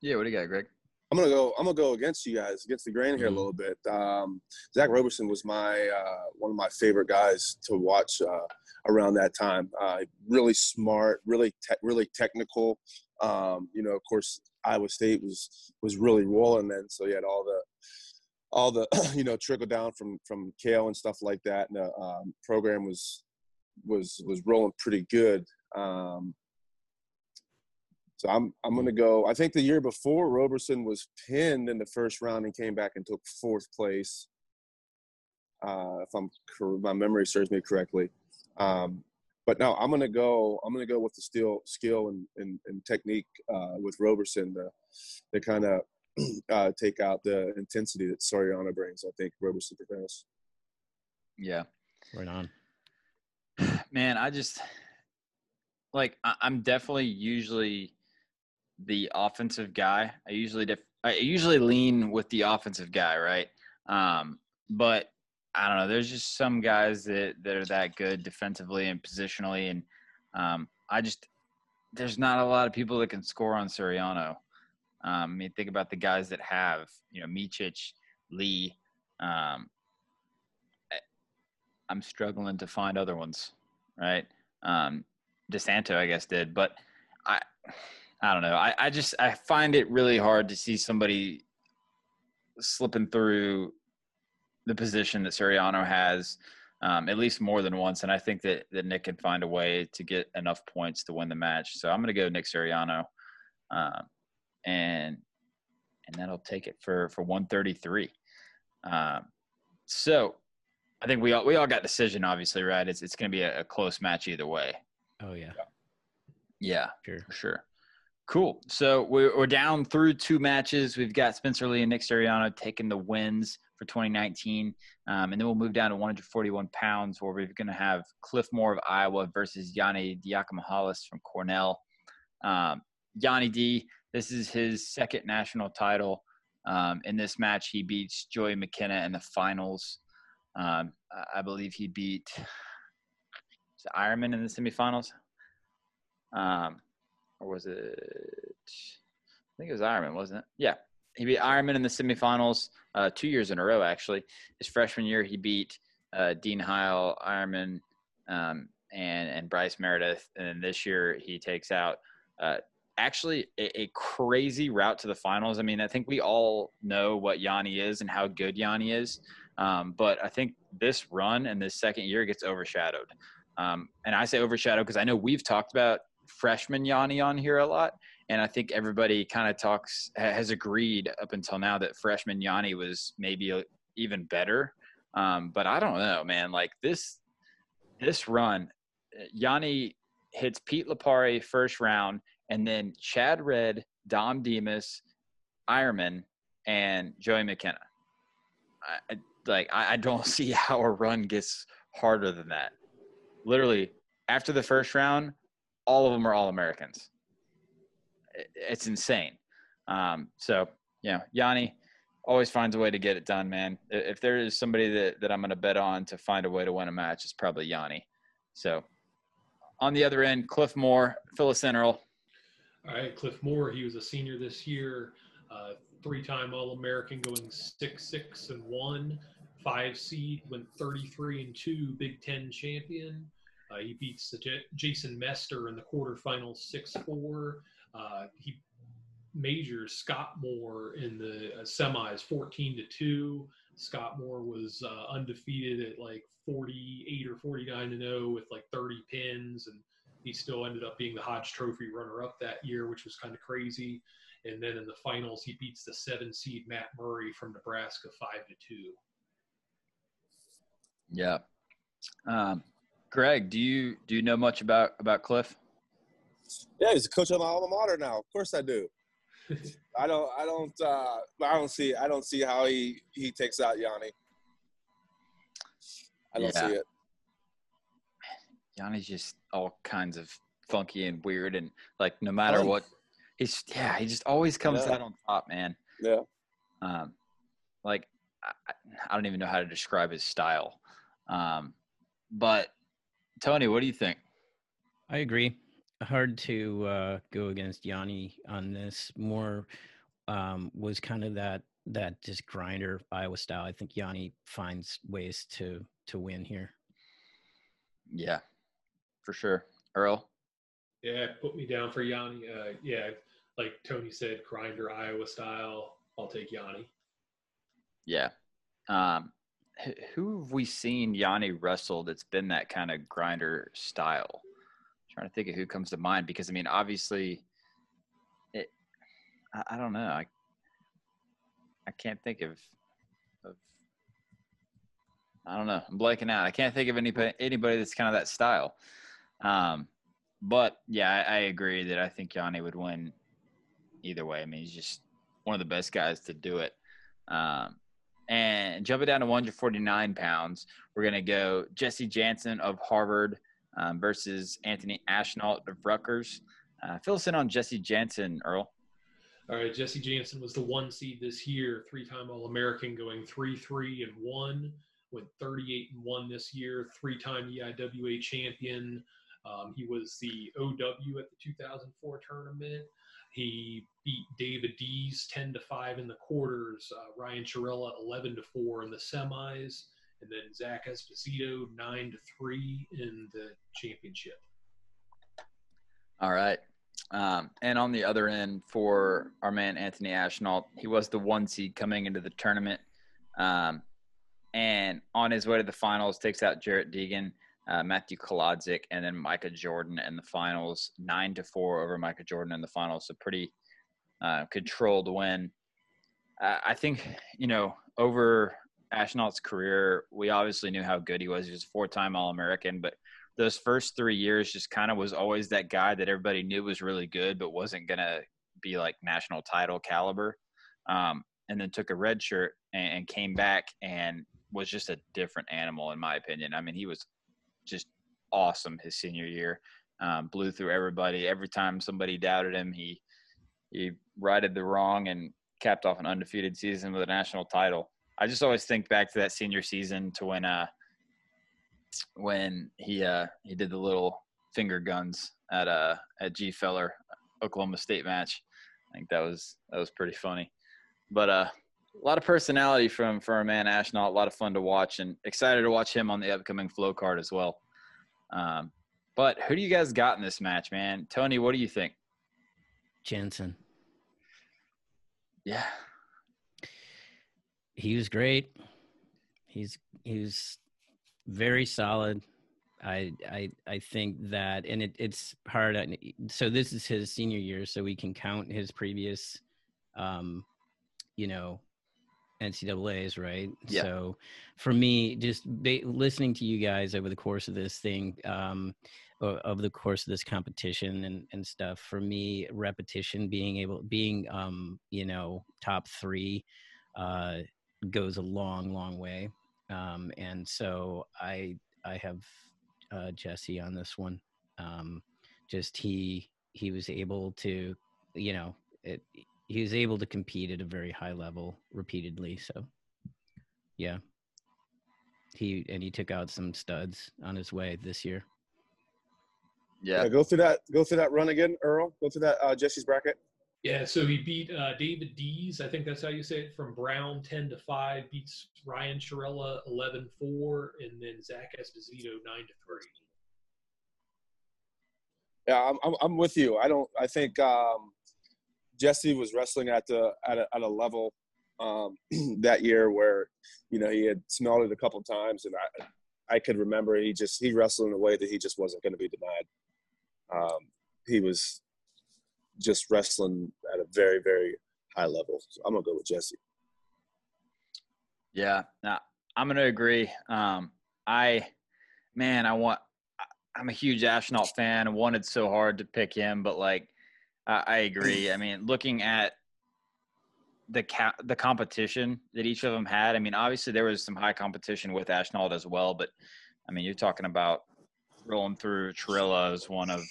Yeah, what do you got, Greg? I'm gonna go. I'm gonna go against you guys, against the grain here mm-hmm. a little bit. Um, Zach Roberson was my uh, one of my favorite guys to watch uh, around that time. Uh, really smart, really te- really technical. Um, you know, of course, Iowa State was was really rolling then, so you had all the all the you know trickle down from from Cael and stuff like that, and the um, program was was was rolling pretty good. Um, so I'm I'm gonna go. I think the year before Roberson was pinned in the first round and came back and took fourth place. Uh, if I'm my memory serves me correctly. Um, but no, I'm gonna go. I'm gonna go with the steel skill and and, and technique uh, with Roberson to to kind of uh, take out the intensity that Suriano brings. I think Roberson prevails. Yeah, right on. Man, I just like I'm definitely usually the offensive guy. I usually def- I usually lean with the offensive guy, right? Um, but I don't know. There's just some guys that that are that good defensively and positionally, and um, I just there's not a lot of people that can score on Suriano. Um, I mean, think about the guys that have, you know, Micic, Lee. Um, I'm struggling to find other ones, right? Um, DeSanto, I guess, did, but I I don't know. I, I just I find it really hard to see somebody slipping through the position that Suriano has um, at least more than once, and I think that that Nick can find a way to get enough points to win the match. So I'm going to go Nick Suriano, um, and and that'll take it for for 133. Um, so I think we all we all got decision, obviously, right? It's it's going to be a, a, close match either way. Oh yeah, yeah, sure, for sure. Cool. So we're, we're down through two matches. We've got Spencer Lee and Nick Suriano taking the wins for 2019. Um, and then we'll move down to 141 pounds where we're going to have Cliff Moore of Iowa versus Yianni Diakomihalis from Cornell. Um, Yianni D, this is his second national title. Um, in this match, he beats Joey McKenna in the finals. Um, I believe he beat Eierman in the semifinals. Um, or was it? I think it was Eierman, wasn't it? Yeah, he beat Eierman in the semifinals uh, two years in a row. Actually, his freshman year he beat uh, Dean Heil, Eierman, um, and and Bryce Meredith, and then this year he takes out uh, actually a, a, crazy route to the finals. I mean, I think we all know what Yianni is and how good Yianni is, um, but I think this run and this second year gets overshadowed. Um, and I say overshadowed because I know we've talked about freshman Yianni on here a lot, and I think everybody kind of talks has agreed up until now that freshman Yianni was maybe even better. Um, but I don't know, man. Like this this run, Yianni hits Pete Lipari first round, and then Chad Red, Dom Demas, Eierman, and Joey McKenna. I, like I, I don't see how a run gets harder than that. Literally, after the first round, all of them are all Americans. It's insane. Um, so, yeah, Yianni always finds a way to get it done, man. If there is somebody that, that I'm going to bet on to find a way to win a match, it's probably Yianni. So, on the other end, Cliff Moore, Phyllis Earl. All right, Cliff Moore. He was a senior this year, uh, three-time All-American, going six, six, and one, five seed, went 33 and two, Big Ten champion. Uh, he beats the J- Jason Mester in the quarterfinals, six four. Uh, he majors Scott Moore in the uh, semis, 14 to two. Scott Moore was uh, undefeated at like 48 or 49 to 0 with like 30 pins, and he still ended up being the Hodge Trophy runner-up that year, which was kind of crazy. And then in the finals, he beats the seven seed Matt Murray from Nebraska five to two. Yeah. Um, Greg, do you do you know much about about Cliff? Yeah, he's a coach of my alma mater now. Of course I do. I don't I don't uh I don't see I don't see how he he takes out Yianni. I don't yeah. see it. Yianni's just all kinds of funky and weird and like no matter um, what he's yeah, he just always comes yeah. out on top, man. Yeah. Um like I, I don't even know how to describe his style. Um but Tony, what do you think? I agree. Hard to uh, go against Yianni on this. Moore um, was kind of that that just grinder Iowa style. I think Yianni finds ways to to win here. Yeah, for sure. Earl. Yeah, put me down for Yianni. Uh, yeah, like Tony said, grinder Iowa style. I'll take Yianni. Yeah. Um, who have we seen Yianni wrestle that's been that kind of grinder style? I'm trying to think of who comes to mind because I mean, obviously, it. I, I don't know. I I can't think of of. I don't know. I'm blanking out. I can't think of anybody anybody that's kind of that style. Um, but yeah, I, I agree that I think Yianni would win either way. I mean, he's just one of the best guys to do it. Um, and jumping down to 149 pounds, we're going to go Jesse Jantzen of Harvard um, versus Anthony Ashnault of Rutgers. Uh, fill us in on Jesse Jantzen, Earl. All right, Jesse Jantzen was the one seed this year, three-time All-American, going three-three and one. Went 38 and one this year, three-time EIWA champion. Um, he was the OW at the 2004 tournament. He beat David Dees 10 to 5 in the quarters, uh, Ryan Churella 11 to 4 in the semis, and then Zach Esposito 9 to 3 in the championship. All right. Um, and on the other end for our man Anthony Ashnault, he was the one seed coming into the tournament. Um, and on his way to the finals, takes out Jarrett Degen uh, Matthew Kolodzik, and then Micah Jordan in the finals, nine to four over Micah Jordan in the finals. So pretty uh, controlled win. Uh, I think you know over Ashnault's career, we obviously knew how good he was. He was a four-time All-American, but those first three years just kind of was always that guy that everybody knew was really good, but wasn't gonna be like national title caliber. Um, and then took a red shirt and, and came back and was just a different animal in my opinion. I mean, he was just awesome his senior year. Um, blew through everybody. Every time somebody doubted him, he he righted the wrong and capped off an undefeated season with a national title. I just always think back to that senior season to when uh when he uh he did the little finger guns at uh at G Feller Oklahoma State match. I think that was that was pretty funny. But uh a lot of personality from from our man Ashnault. A lot of fun to watch, and excited to watch him on the upcoming flow card as well. Um, But who do you guys got in this match, man? Tony, what do you think? Jantzen. Yeah. He was great. He's he was very solid. I I I think that, and it, it's hard. So this is his senior year, so we can count his previous, um, you know, NCAA's, right? Yeah. So for me, just ba- listening to you guys over the course of this thing, um, over the course of this competition and, and stuff, for me, repetition, being able, being, um, you know, top three, uh, goes a long, long way. Um, and so I, I have, uh, Jesse on this one. Um, just he, he was able to, you know, it, he was able to compete at a very high level repeatedly. So, yeah, he and he took out some studs on his way this year. Yeah. Yeah, go through that. Go through that run again, Earl. Go through that uh, Jesse's bracket. Yeah, so he beat uh, David Dees, I think that's how you say it, from Brown 10 to 5, beats Ryan Churella 11 4, and then Zach Esposito 9 to 3. Yeah, I'm, I'm, I'm with you. I don't. I think um, Jesse was wrestling at the at a, at a level um, that year where you know he had smelled it a couple times, and I I could remember he just he wrestled in a way that he just wasn't going to be denied. Um, he was just wrestling at a very very high level. So I'm gonna go with Jesse. Yeah, nah, I'm gonna agree. Um, I, man, I want. I'm a huge Ashnault fan. I wanted so hard to pick him, but like, I, I agree. I mean, looking at the ca- the competition that each of them had. I mean, obviously there was some high competition with Ashnault as well, but I mean, you're talking about rolling through Churella as one of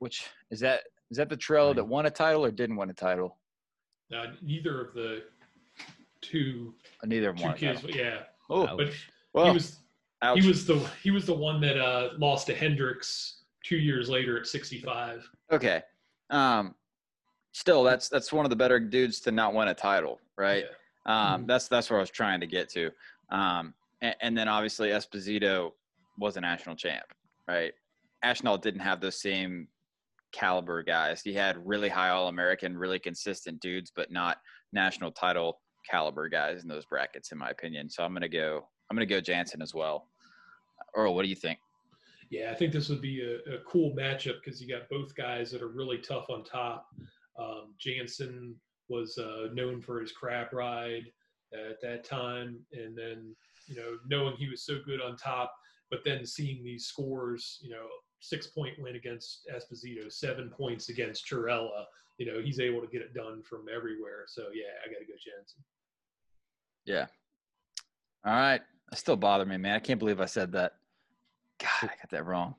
which is that is that the Churella that won a title or didn't win a title? Now, neither of the two, Uh, Neither of them two won kids, yeah. Oh, But well, he was ouch. he was the he was the one that uh, lost to Hendricks two years later at 65. Okay. Um, still, that's that's one of the better dudes to not win a title, right? Yeah. Um, that's that's where I was trying to get to. Um, and, and then obviously Esposito was a national champ, right? Ashnault didn't have those same caliber guys. He had really high All American, really consistent dudes, but not national title caliber guys in those brackets, in my opinion. So I'm gonna go. I'm gonna go Jantzen as well. Earl, what do you think? Yeah, I think this would be a, a cool matchup because you got both guys that are really tough on top. Um, Jantzen was uh, known for his crab ride at that time, and then you know knowing he was so good on top, but then seeing these scores, you know, six point win against Esposito, seven points against Churella. You know, he's able to get it done from everywhere. So yeah, I got to go Jantzen. Yeah. All right. That still bother me, man. I can't believe I said that. God, I got that wrong.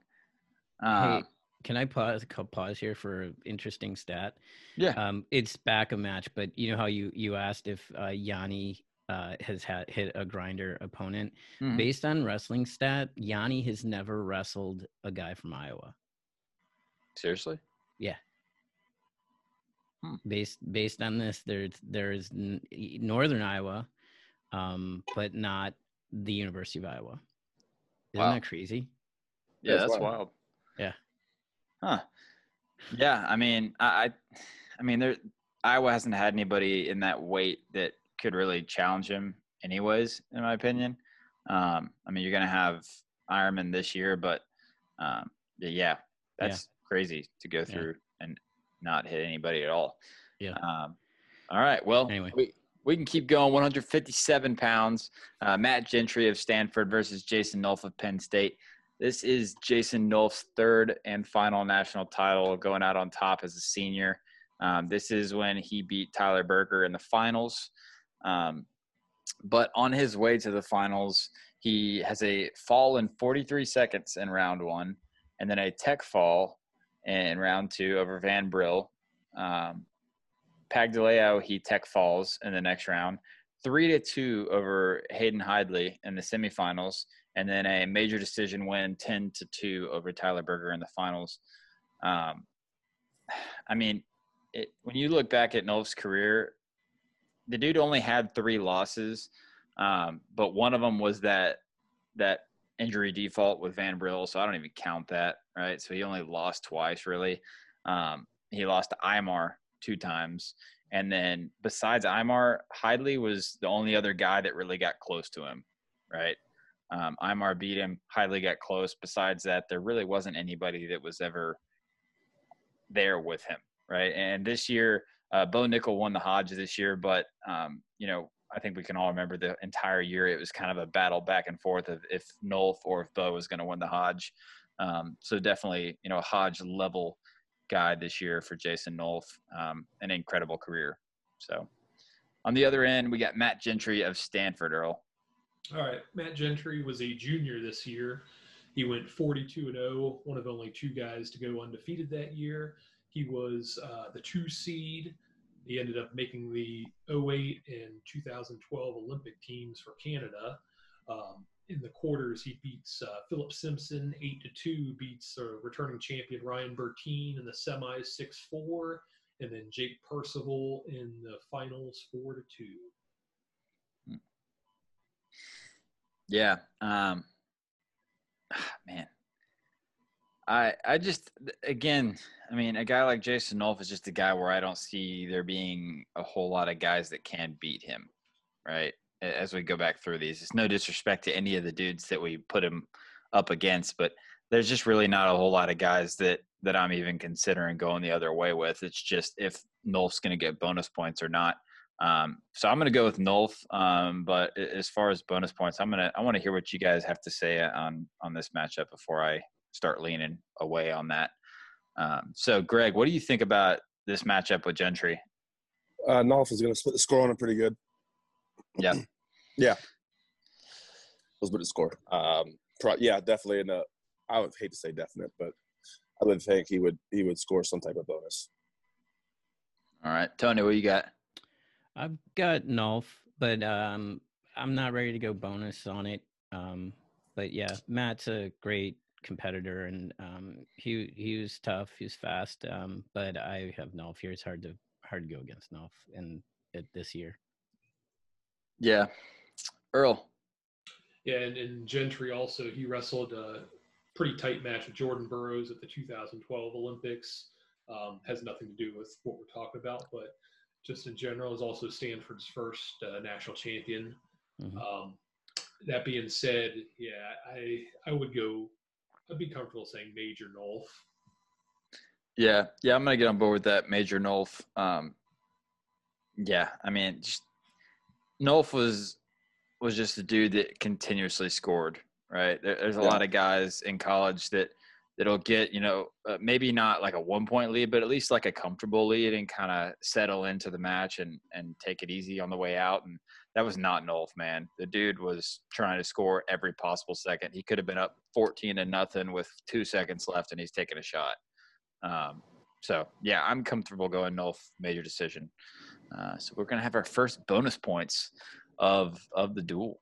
Uh, hey, can I pause pause here for an interesting stat? yeah. Um, it's back a match, but you know how you you asked if uh, Yianni uh, has had hit a grinder opponent. Mhm. Based on wrestling stat, Yianni has never wrestled a guy from Iowa. Seriously? Yeah. Based based on this, there's there's Northern Iowa, um, but not the University of Iowa. Isn't Wow. that crazy? Yeah, That's that's wild. wild. Yeah. Huh. Yeah, I mean, I, I, I mean, there, Iowa hasn't had anybody in that weight that could really challenge him, anyways. In my opinion, um, I mean, you're gonna have Eierman this year, but um, yeah, yeah, that's crazy to go through and not hit anybody at all. Yeah. Um, all right. Well, Anyway. we we can keep going. 157 pounds. Uh, Matt Gentry of Stanford versus Jason Nolf of Penn State. This is Jason Nolf's third and final national title, going out on top as a senior. Um, this is when he beat Tyler Berger in the finals. Um, but on his way to the finals, he has a fall in 43 seconds in round one, and then a tech fall in round two over Van Brill. Um, Pagdaleo, he tech falls in the next round. Three to two over Hayden Hidlay in the semifinals, and then a major decision win, ten to two over Tyler Berger in the finals. Um, I mean, it, when you look back at Nolf's career, the dude only had three losses, um, but one of them was that that injury default with Van Brill, so I don't even count that, right? So he only lost twice, really. Um, he lost to Imar two times, and then besides Imar, Hidlay was the only other guy that really got close to him, right? Um, Imar beat him. Hidlay got close. Besides that, there really wasn't anybody that was ever there with him, right? And this year, uh, Bo Nickal won the Hodge this year, but um, you know, I think we can all remember the entire year it was kind of a battle back and forth of if Nolf or if Bo was going to win the Hodge. Um, so definitely, you know, Hodge level this year for Jason Nolf. Um, an incredible career. So on the other end, we got Matt Gentry of Stanford, Earl. All right. Matt Gentry was a junior this year. He went 42 and 0, one of only two guys to go undefeated that year. He was uh, the two seed. He ended up making the 08 and 2012 Olympic teams for Canada. Um, in the quarters, he beats uh, Philip Simpson 8 to 2, beats uh, returning champion Ryan Bertin in the semis 6 4, and then Jake Percival in the finals 4 to 2. Yeah. Um, man, I I just again, I mean, a guy like Jason Nolf is just a guy where I don't see there being a whole lot of guys that can beat him, right? As we go back through these, it's no disrespect to any of the dudes that we put him up against, but there's just really not a whole lot of guys that that I'm even considering going the other way with. It's just if Nolf's going to get bonus points or not. Um, so I'm going to go with Nolf. Um, but as far as bonus points, I'm gonna I want to hear what you guys have to say on on this matchup before I start leaning away on that. Um, so, Greg, what do you think about this matchup with Gentry? Uh, Nolf is going to split the score on him pretty good. Yeah. yeah. We'll split the score. Um, pro- yeah, definitely. In a, I would hate to say definite, but I would think he would he would score some type of bonus. All right, Tony, what you got? I've got Nolf, but um, I'm not ready to go bonus on it. Um, but yeah, Matt's a great competitor, and um, he he was tough. He was fast. Um, but I have Nolf here. It's hard to hard to go against Nolf in it this year. Yeah, Earl. Yeah, and, and Gentry also he wrestled a pretty tight match with Jordan Burroughs at the 2012 Olympics. Um, has nothing to do with what we're talking about, but just in general is also Stanford's first uh, national champion. Mm-hmm. Um, that being said, yeah, I I would go I'd be comfortable saying Major Nolf. Yeah, yeah, I'm gonna get on board with that Major Nolf. Um, yeah, I mean, just, Nolf was was just a dude that continuously scored. Right, there, there's a yeah. lot of guys in college that that'll get you know uh, maybe not like a one point lead, but at least like a comfortable lead and kind of settle into the match and and take it easy on the way out. And that was not Nolf, man. The dude was trying to score every possible second. He could have been up 14 to nothing with two seconds left, and he's taking a shot. Um, so yeah, I'm comfortable going Nolf major decision. Uh, so we're gonna have our first bonus points of of the duel.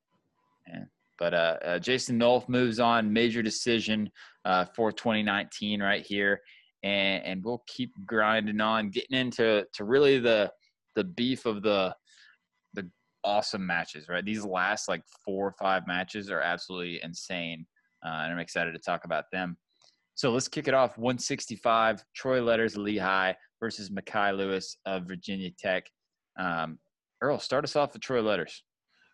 Yeah. But uh, uh, Jason Nolf moves on major decision uh, for 2019 right here, and, and we'll keep grinding on, getting into to really the the beef of the the awesome matches, right? These last like four or five matches are absolutely insane. Uh, and I'm excited to talk about them. So let's kick it off. 165, Troy Letters, Lehigh versus Mekhi Lewis of Virginia Tech. Um, Earl, start us off with Troy Letters.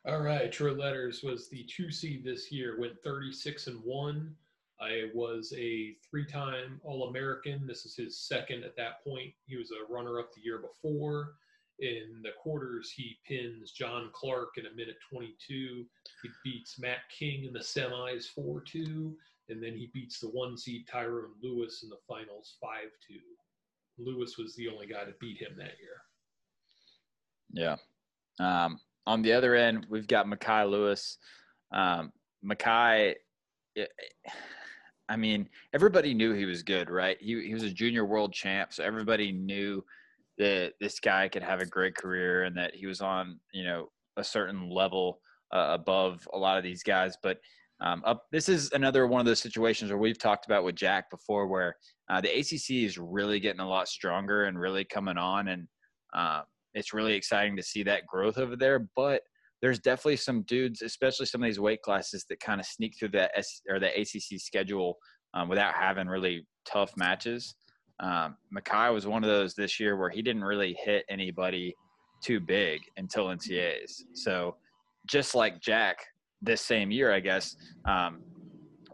All right, Troy Letters was the two seed this year, went 36 and one. I was a three-time All-American. This is his second at that point. He was a runner-up the year before. In the quarters, he pins John Clark in a minute 22. He beats Matt King in the semis 4 2. And then he beats the one seed Tyrone Lewis in the finals 5 2. Lewis was the only guy to beat him that year. Yeah. Um, on the other end, we've got Mekhi Lewis. Um, Mekhi, I mean, everybody knew he was good, right? He, he was a junior world champ, so everybody knew – that this guy could have a great career and that he was on you know a certain level uh, above a lot of these guys but um, up, this is another one of those situations where we've talked about with Jack before, where uh, the ACC is really getting a lot stronger and really coming on, and uh, it's really exciting to see that growth over there. But there's definitely some dudes, especially some of these weight classes that kind of sneak through the S or the ACC schedule um, without having really tough matches. Um, Mekhi was one of those this year where he didn't really hit anybody too big until NCAAs. So just like Jack this same year, I guess, um,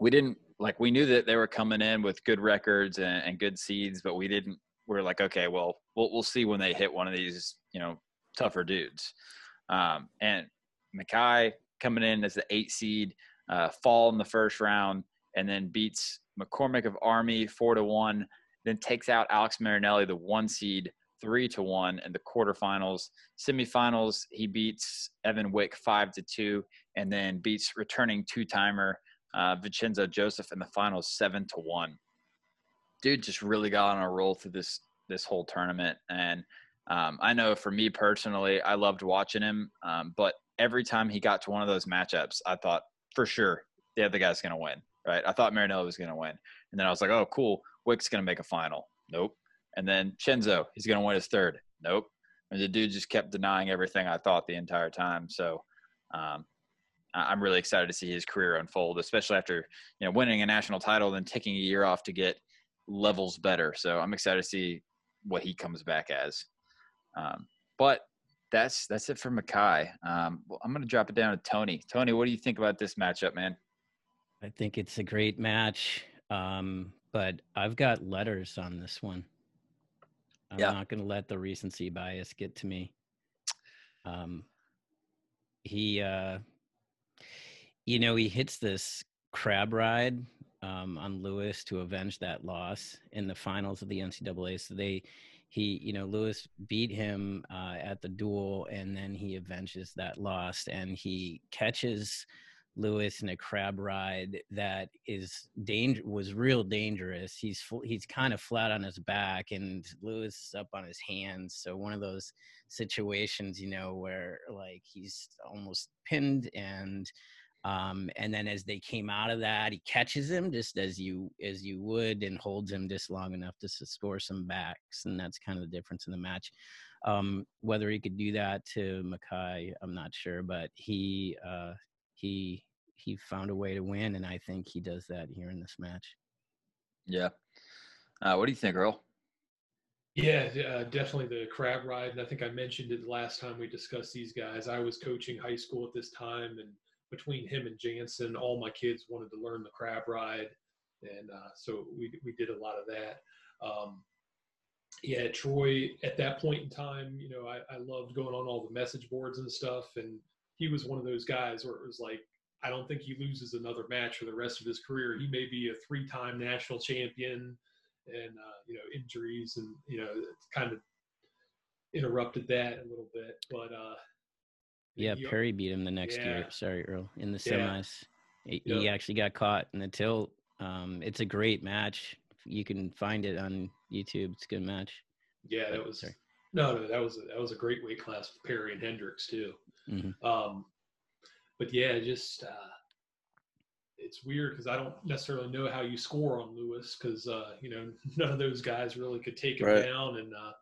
we didn't like we knew that they were coming in with good records and, and good seeds, but we didn't. We are like, okay, well, we'll we'll see when they hit one of these, you know, tougher dudes. Um, and Mekhi coming in as the eight seed, uh, fall in the first round, and then beats McCormick of Army four to one. Then takes out Alex Marinelli, the one seed, three to one in the quarterfinals. Semifinals, he beats Evan Wick five to two, and then beats returning two timer uh, Vincenzo Joseph in the finals seven to one. Dude just really got on a roll through this this whole tournament, and um, I know for me personally, I loved watching him. Um, but every time he got to one of those matchups, I thought for sure the other guy's going to win. Right? I thought Marinelli was going to win, and then I was like, oh, cool, Wick's going to make a final. Nope. And then Chenzo, he's going to win his third. Nope. And the dude just kept denying everything I thought the entire time. So um, I'm really excited to see his career unfold, especially after you know winning a national title, then taking a year off to get levels better. So I'm excited to see what he comes back as. Um, but that's that's it for Mekhi. Um, well, I'm going to drop it down to Tony. Tony, what do you think about this matchup, man? I think it's a great match, um, but I've got letters on this one. I'm yeah. not going to let the recency bias get to me. Um, he uh, you know, he hits this crab ride um, on Lewis to avenge that loss in the finals of the NCAA. So they, he, you know, Lewis beat him uh, at the duel, and then he avenges that loss, and he catches Lewis in a crab ride that is danger was real dangerous. He's he's kind of flat on his back, and Lewis is up on his hands. So one of those situations, you know, where like he's almost pinned and um, and then as they came out of that, he catches him just as you as you would and holds him just long enough to score some backs, and that's kind of the difference in the match. Um, whether he could do that to Mekhi, I'm not sure, but he uh, he he found a way to win, and I think he does that here in this match. Yeah. Uh, what do you think, Earl? Yeah, uh, definitely the crab ride. And I think I mentioned it the last time we discussed these guys. I was coaching high school at this time, and between him and Jantzen, all my kids wanted to learn the crab ride, and uh, so we we did a lot of that. Um, yeah, Troy at that point in time, you know, I, I loved going on all the message boards and stuff, and he was one of those guys where it was like, I don't think he loses another match for the rest of his career. He may be a three-time national champion, and uh, you know, injuries and you know, kind of interrupted that a little bit, but uh, yeah, Perry beat him the next yeah. year. Sorry, Earl. In the semis, yeah. he, he, actually got caught in the tilt. Um, it's a great match. You can find it on YouTube. It's a good match. Yeah, that was sorry. no, no. That was a, that was a great weight class with Perry and Hendricks too. Mm-hmm. Um, but yeah, just uh, it's weird because I don't necessarily know how you score on Lewis because uh, you know none of those guys really could take him right. down, and uh,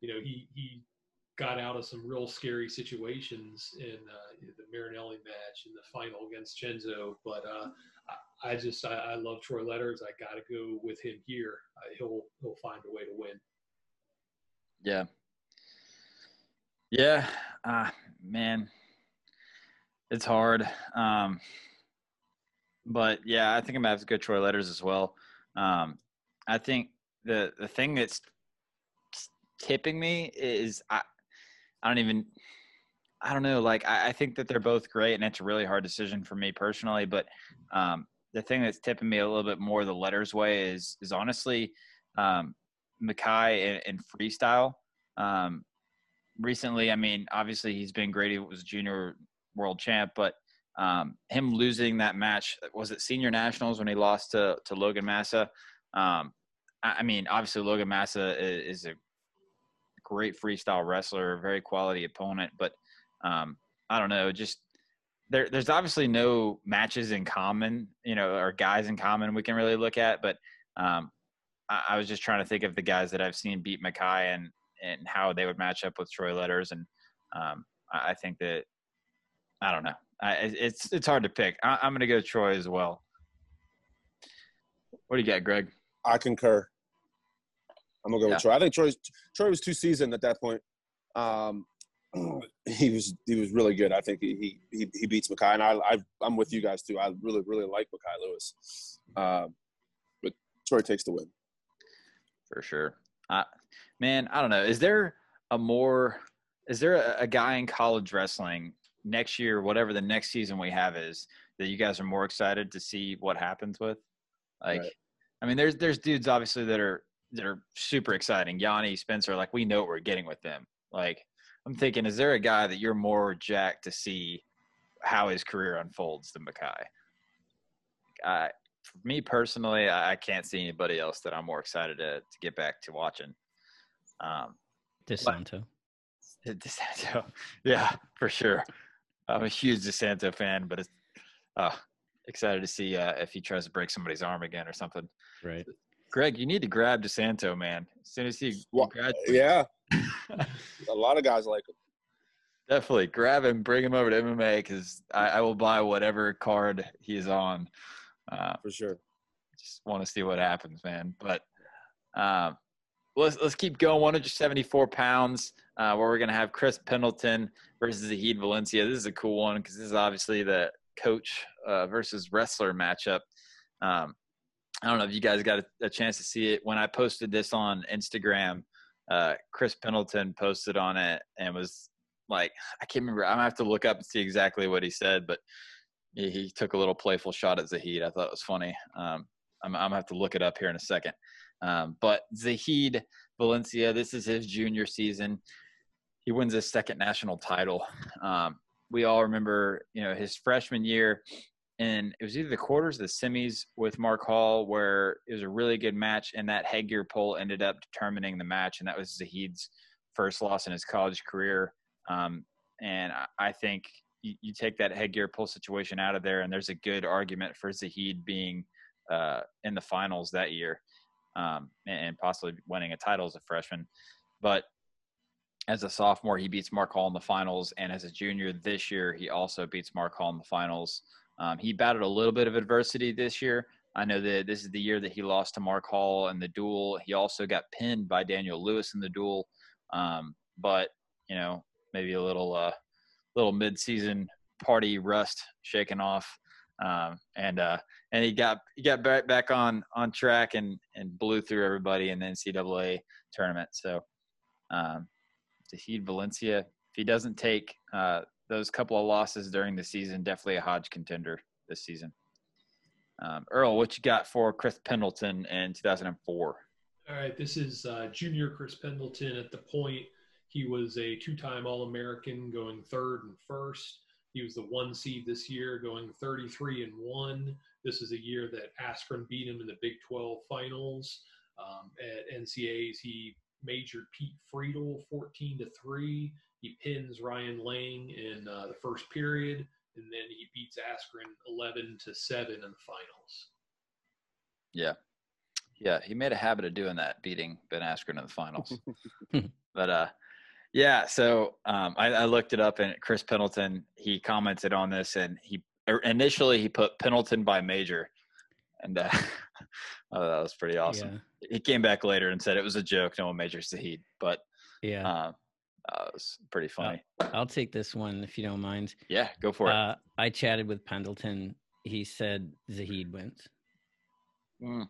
you know he he got out of some real scary situations in uh, the Marinelli match in the final against Chenzo. But uh, I, just I, I, love Troy Letters. I got to go with him here. Uh, he'll he'll find a way to win. Yeah. Yeah, uh, man, it's hard. Um, but yeah, I think I'm gonna have to go Troy Letters as well. Um, I think the the thing that's tipping me is I I don't even I don't know. Like I, I, think that they're both great, and it's a really hard decision for me personally. But um, the thing that's tipping me a little bit more the letters way is is honestly um, Mekhi and, freestyle. Um, recently, I mean, obviously he's been great. He was junior world champ, but um, him losing that match was it senior nationals when he lost to to Logan Massa. Um, I, I mean, obviously Logan Massa is a great freestyle wrestler, very quality opponent, but um, I don't know, just there, there's obviously no matches in common, you know, or guys in common we can really look at. But um, I, I, was just trying to think of the guys that I've seen beat Mekhi and and how they would match up with Troy Letters, and um, I, I, think that I don't know. I, it's it's hard to pick. I, am going to go Troy as well. What do you got, Greg? I concur. I'm gonna go yeah. with Troy. I think Troy Troy was too seasoned at that point. Um, he was he was really good. I think he he he beats Mekhi, and I, I am with you guys too. I really really like Mekhi Lewis, uh, but Troy takes the win for sure. Uh, man, I don't know. Is there a more is there a, a guy in college wrestling next year, whatever the next season we have is, that you guys are more excited to see what happens with? Like, right. I mean, there's there's dudes obviously that are that are super exciting. Yianni Spencer, like we know what we're getting with them. Like I'm thinking, is there a guy that you're more jacked to see how his career unfolds than Mekhi? Uh, for me personally, I, I can't see anybody else that I'm more excited to, to get back to watching. Um, DeSanto. DeSanto, yeah, for sure. I'm a huge DeSanto fan, but it's uh, excited to see uh, if he tries to break somebody's arm again or something. Right. Greg, you need to grab DeSanto, man. As soon as he, well, yeah, a lot of guys like him. Definitely grab him, bring him over to MMA because I, I, will buy whatever card he's on. Uh, For sure. Just want to see what happens, man. But um, let's let's keep going. 174 pounds, uh, where we're gonna have Chris Pendleton versus Zahid Valencia. This is a cool one because this is obviously the coach uh, versus wrestler matchup. Um, I don't know if you guys got a, a, chance to see it when I posted this on Instagram. Uh, Chris Pendleton posted on it and was like, I can't remember. I'm gonna have to look up and see exactly what he said, but he, he took a little playful shot at Zahid. I thought it was funny. Um, I'm, I'm, gonna have to look it up here in a second. Um, but Zahid Valencia, this is his junior season. He wins his second national title. Um, we all remember, you know, his freshman year and it was either the quarters, the semis with Mark Hall, where it was a really good match, and that headgear pull ended up determining the match, and that was Zahid's first loss in his college career. Um, and I think you, you, take that headgear pull situation out of there, and there's a good argument for Zahid being uh, in the finals that year um, and possibly winning a title as a freshman. But as a sophomore, he beats Mark Hall in the finals, and as a junior this year, he also beats Mark Hall in the finals. Um, he battled a little bit of adversity this year. I know that this is the year that he lost to Mark Hall in the duel. He also got pinned by Daniel Lewis in the duel. Um, but you know, maybe a little uh, little mid-season party rust shaken off, um, and uh, and he got he got back back on on track and and blew through everybody in the NCAA tournament. So, um, Zahid Valencia, if he doesn't take uh, those couple of losses during the season, definitely a Hodge contender this season. Um, Earl, what you got for Chris Pendleton in 2004? All right, this is uh, junior Chris Pendleton. At the point, he was a two-time All-American, going third and first. He was the one seed this year, going 33 and one. This is a year that Askren beat him in the Big 12 finals. Um, at NCAs, he majored Pete Friedel 14 to three. He pins Ryan Lang in uh, the first period, and then he beats Askren 11 to 7 in the finals. Yeah. Yeah, he made a habit of doing that, beating Ben Askren in the finals. but uh, yeah, so um, I, I, looked it up, and Chris Pendleton he commented on this, and he er, initially he put Pendleton by major, and uh, oh, that was pretty awesome. Yeah. He came back later and said it was a joke. No one majors Zahid, but yeah, uh, uh, it was pretty funny. Uh, I'll take this one if you don't mind. Yeah, go for uh, it. I chatted with Pendleton. He said Zahid wins. Mm.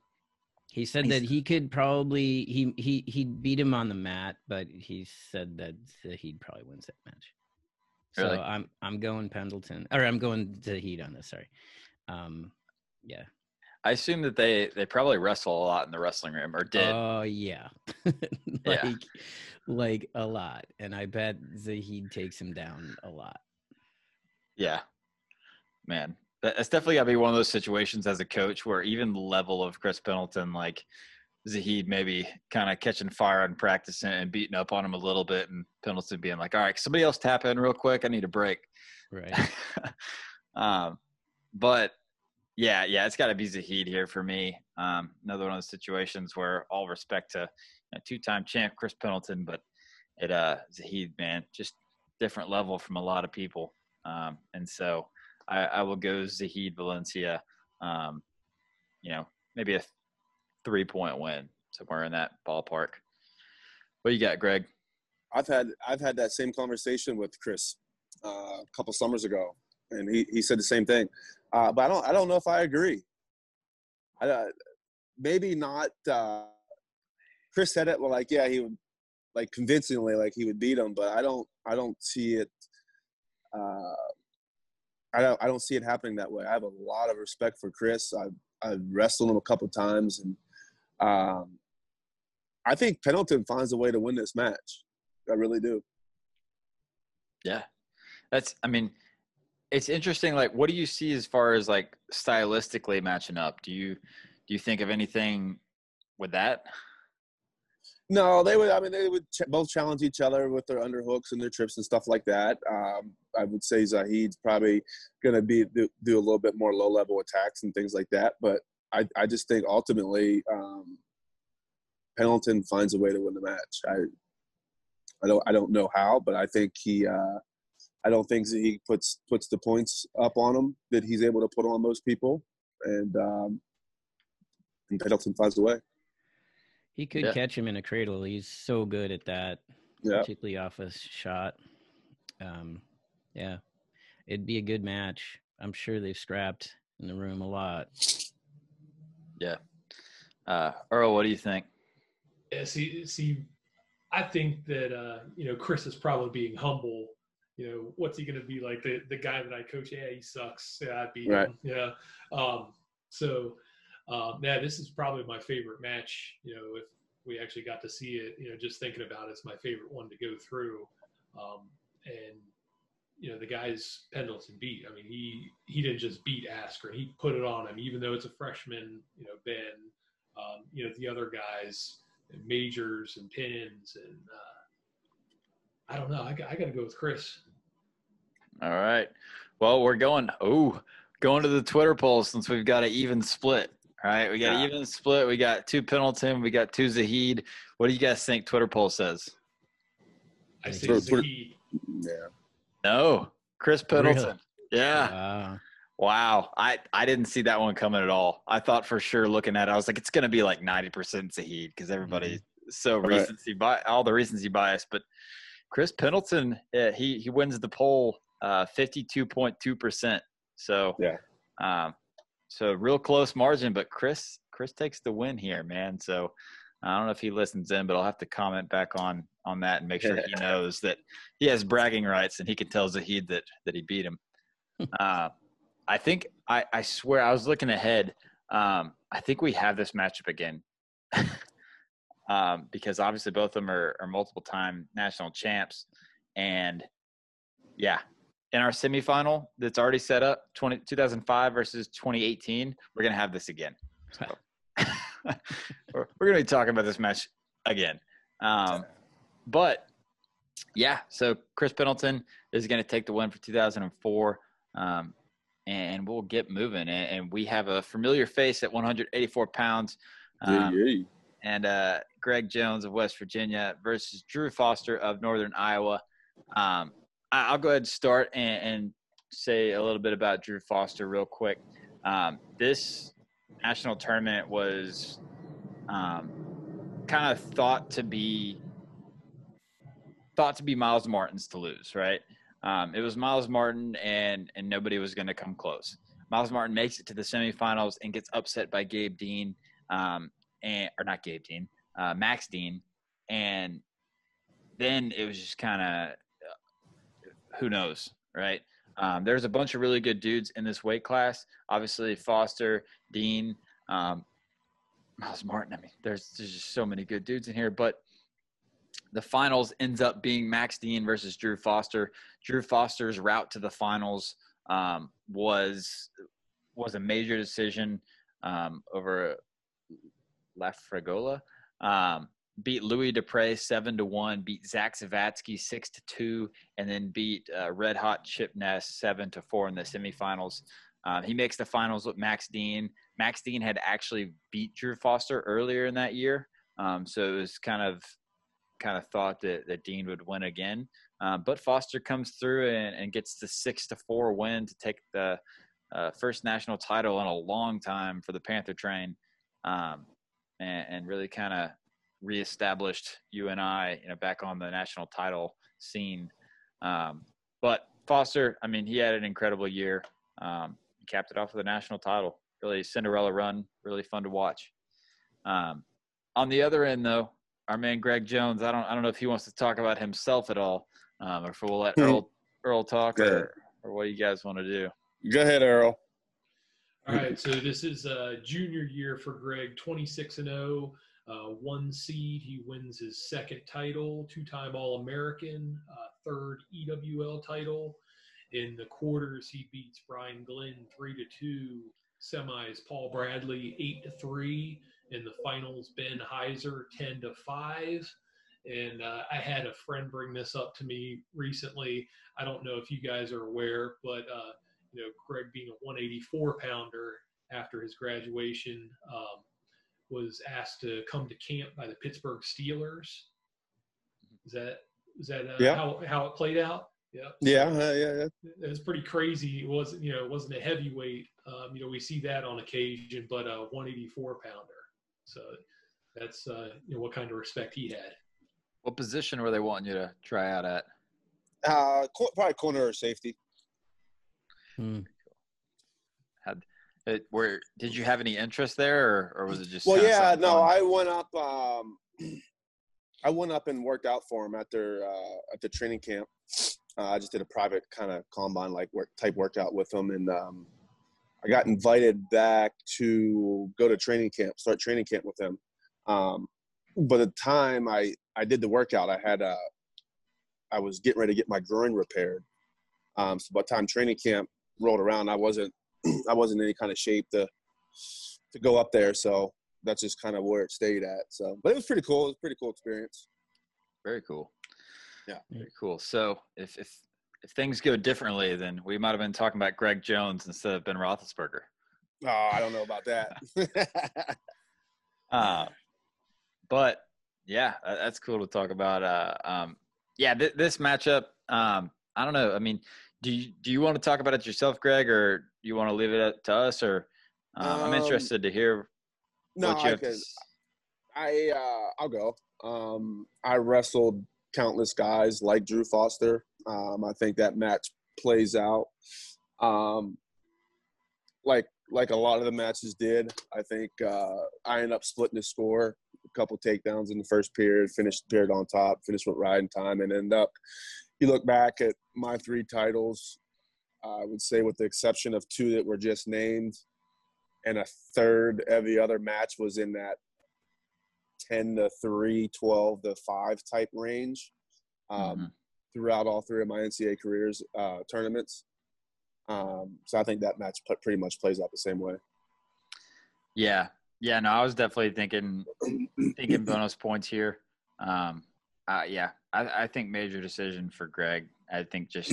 He said He's, that he could probably he he he beat him on the mat, but he said that Zahid probably wins that match. Really? So I'm I'm going Pendleton or I'm going Zahid on this. Sorry. Um, yeah. I assume that they they probably wrestle a lot in the wrestling room or did. Oh uh, yeah. like, yeah like a lot, and I bet Zahid takes him down a lot. Yeah, man, that's definitely got to be one of those situations as a coach where even the level of Chris Pendleton, like Zahid, maybe kind of catching fire and practicing and beating up on him a little bit, and Pendleton being like, "All right, somebody else tap in real quick. I need a break." Right. um, but yeah, yeah, it's got to be Zahid here for me. Um, another one of those situations where all respect to a two-time champ Chris Pendleton, but it uh Zahid man, just different level from a lot of people. Um, and so I, I, will go Zahid Valencia. Um, you know, maybe a three point win somewhere in that ballpark. What you got, Greg? I've had I've had that same conversation with Chris uh, a couple summers ago, and he, he said the same thing. Uh, but I don't I don't know if I agree. I, uh, maybe not. Uh, Chris said it well, like yeah, he would like convincingly like he would beat him, but I don't I don't see it. Uh, I don't I don't see it happening that way. I have a lot of respect for Chris. I've I've wrestled him a couple times, and um, I think Pendleton finds a way to win this match. I really do. Yeah, that's. I mean, it's interesting. Like, what do you see as far as like stylistically matching up? Do you do you think of anything with that? No, they would. I mean, they would ch- both challenge each other with their underhooks and their trips and stuff like that. Um, I would say Zahid's probably going to be do, do, a little bit more low level attacks and things like that. But I, I just think ultimately um, Pendleton finds a way to win the match. I, I don't, I don't know how, but I think he, uh, I don't think that he puts puts the points up on him that he's able to put on most people, and um, and Pendleton finds a way. He could yeah. catch him in a cradle. He's so good at that, yeah. particularly off a shot. Um, yeah, it'd be a good match. I'm sure they've scrapped in the room a lot. Yeah. Uh, Earl, what do you think? Yeah, see, see, I think that uh, you know Chris is probably being humble. You know, what's he going to be like? The the guy that I coach, yeah, he sucks. Yeah, I beat right. him. Yeah. Um, so um, yeah, this is probably my favorite match. You know, if we actually got to see it, you know, just thinking about it, it's my favorite one to go through. Um, and you know, the guys Pendleton beat. I mean, he he didn't just beat Askren; he put it on him, even though it's a freshman. You know, Ben. Um, you know, the other guys, majors and pins, and uh, I don't know. I, I got to go with Chris. All right. Well, we're going. Oh, going to the Twitter poll since we've got an even split. All right, we got yeah. even split. We got two Pendleton. We got two Zahid. What do you guys think Twitter poll says? I say Zahid. Yeah. No, Chris Pendleton. Really? Yeah. Wow. Wow. I, I didn't see that one coming at all. I thought for sure looking at it, I was like, it's going to be like 90% Zahid because everybody's mm-hmm. so recency right. all the recency bias. But Chris Pendleton, yeah, he, he wins the poll uh, 52.2%. So, yeah. Um, so real close margin, but Chris Chris takes the win here, man. So I don't know if he listens in, but I'll have to comment back on on that and make sure he knows that he has bragging rights and he can tell Zahid that that he beat him. uh, I think I I swear I was looking ahead. Um, I think we have this matchup again. um, because obviously both of them are, are multiple time national champs. And yeah, in our semifinal that's already set up 20, 2005 versus 2018 we're going to have this again. So we're, we're going to be talking about this match again. Um, but yeah so chris pendleton is going to take the win for 2004 um, and we'll get moving and, and, we have a familiar face at 184 pounds um, yeah, yeah. and uh, greg jones of west virginia versus drew foster of northern iowa. Um, I'll go ahead and start and, and say a little bit about Drew Foster real quick. Um, this national tournament was um, kind of thought to be thought to be Myles Martin's to lose, right? Um, it was Myles Martin, and and nobody was going to come close. Myles Martin makes it to the semifinals and gets upset by Gabe Dean, um, and or not Gabe Dean, uh, Max Dean, and then it was just kind of who knows, right? Um, there's a bunch of really good dudes in this weight class. Obviously, Foster, Dean, um, Myles Martin. I mean, there's, there's just so many good dudes in here. But the finals ends up being Max Dean versus Drew Foster. Drew Foster's route to the finals um, was was a major decision um, over Lafragola. Um, beat Louis Dupre seven to one, beat Zach Zavatsky six to two, and then beat uh, Red Hot Chip Ness seven to four in the semifinals. Um, he makes the finals with Max Dean. Max Dean had actually beat Drew Foster earlier in that year, um, so it was kind of kind of thought that, that Dean would win again. Uh, but Foster comes through and, and, gets the six to four win to take the uh, first national title in a long time for the Panther Train, um, and, and, really kind of reestablished UNI, you know, back on the national title scene. Um, but Foster, I mean, he had an incredible year. Um, he capped it off with a national title. Really Cinderella run. Really fun to watch. Um, on the other end, though, our man Greg Jones. I don't. I don't know if he wants to talk about himself at all, um, or if we'll let Earl Earl talk, or, or what you guys want to do. Go ahead, Earl. All right. So this is a junior year for Greg, 26 and 0 uh, one seed. He wins his second title. Two time All American. Uh, third EWL title. In the quarters, he beats Brian Glenn three to two. Semis, Paul Bradley eight to three in the finals, Ben Heizer 10 to 5. And uh, I had a friend bring this up to me recently. I don't know if you guys are aware, but uh, you know, Greg being a 184 pounder after his graduation um, was asked to come to camp by the Pittsburgh Steelers. Is that is that uh, yeah. how how it played out? Yeah. Yeah, uh, yeah, yeah. It was pretty crazy. It wasn't you know it wasn't a heavyweight. Um, you know we see that on occasion, but a 184 pounder. So that's uh, you know what kind of respect he had. What position were they wanting you to try out at? Uh, probably corner or safety. Hmm. It, where did you have any interest there, or, or was it just? Well, yeah, no, fun? I went up. Um, I went up and worked out for him at their uh, at the training camp. Uh, I just did a private kind of combine like work type workout with him, and um, I got invited back to go to training camp, start training camp with him. Um, by the time I, I did the workout, I had a, I was getting ready to get my groin repaired. Um, so by the time training camp rolled around, I wasn't, I wasn't in any kind of shape to, to go up there. So that's just kind of where it stayed at. So, but it was pretty cool. It was a pretty cool experience. Very cool. Yeah. Very cool. So if, if if things go differently, then we might have been talking about Greg Jones instead of Ben Roethlisberger. Oh, I don't know about that. uh, but yeah, that's cool to talk about. Uh, um, yeah, th- this matchup. Um, I don't know. I mean, do you do you want to talk about it yourself, Greg, or you want to leave it to us? Or um, I'm interested to hear. No, I can. I uh, I'll go. Um, I wrestled countless guys like Drew Foster. Um, I think that match plays out um, like like a lot of the matches did. I think uh, I ended up splitting the score, a couple takedowns in the first period, finished the period on top, finished with riding time, and end up. You look back at my three titles. I would say, with the exception of two that were just named, and a third every other match was in that 10 to 3, 12 to 5 type range um, mm-hmm. throughout all three of my NCAA careers uh, tournaments. Um, so I think that match pretty much plays out the same way. Yeah, yeah. No, I was definitely thinking thinking bonus points here. Um, uh, yeah, I, I think major decision for Greg. I think just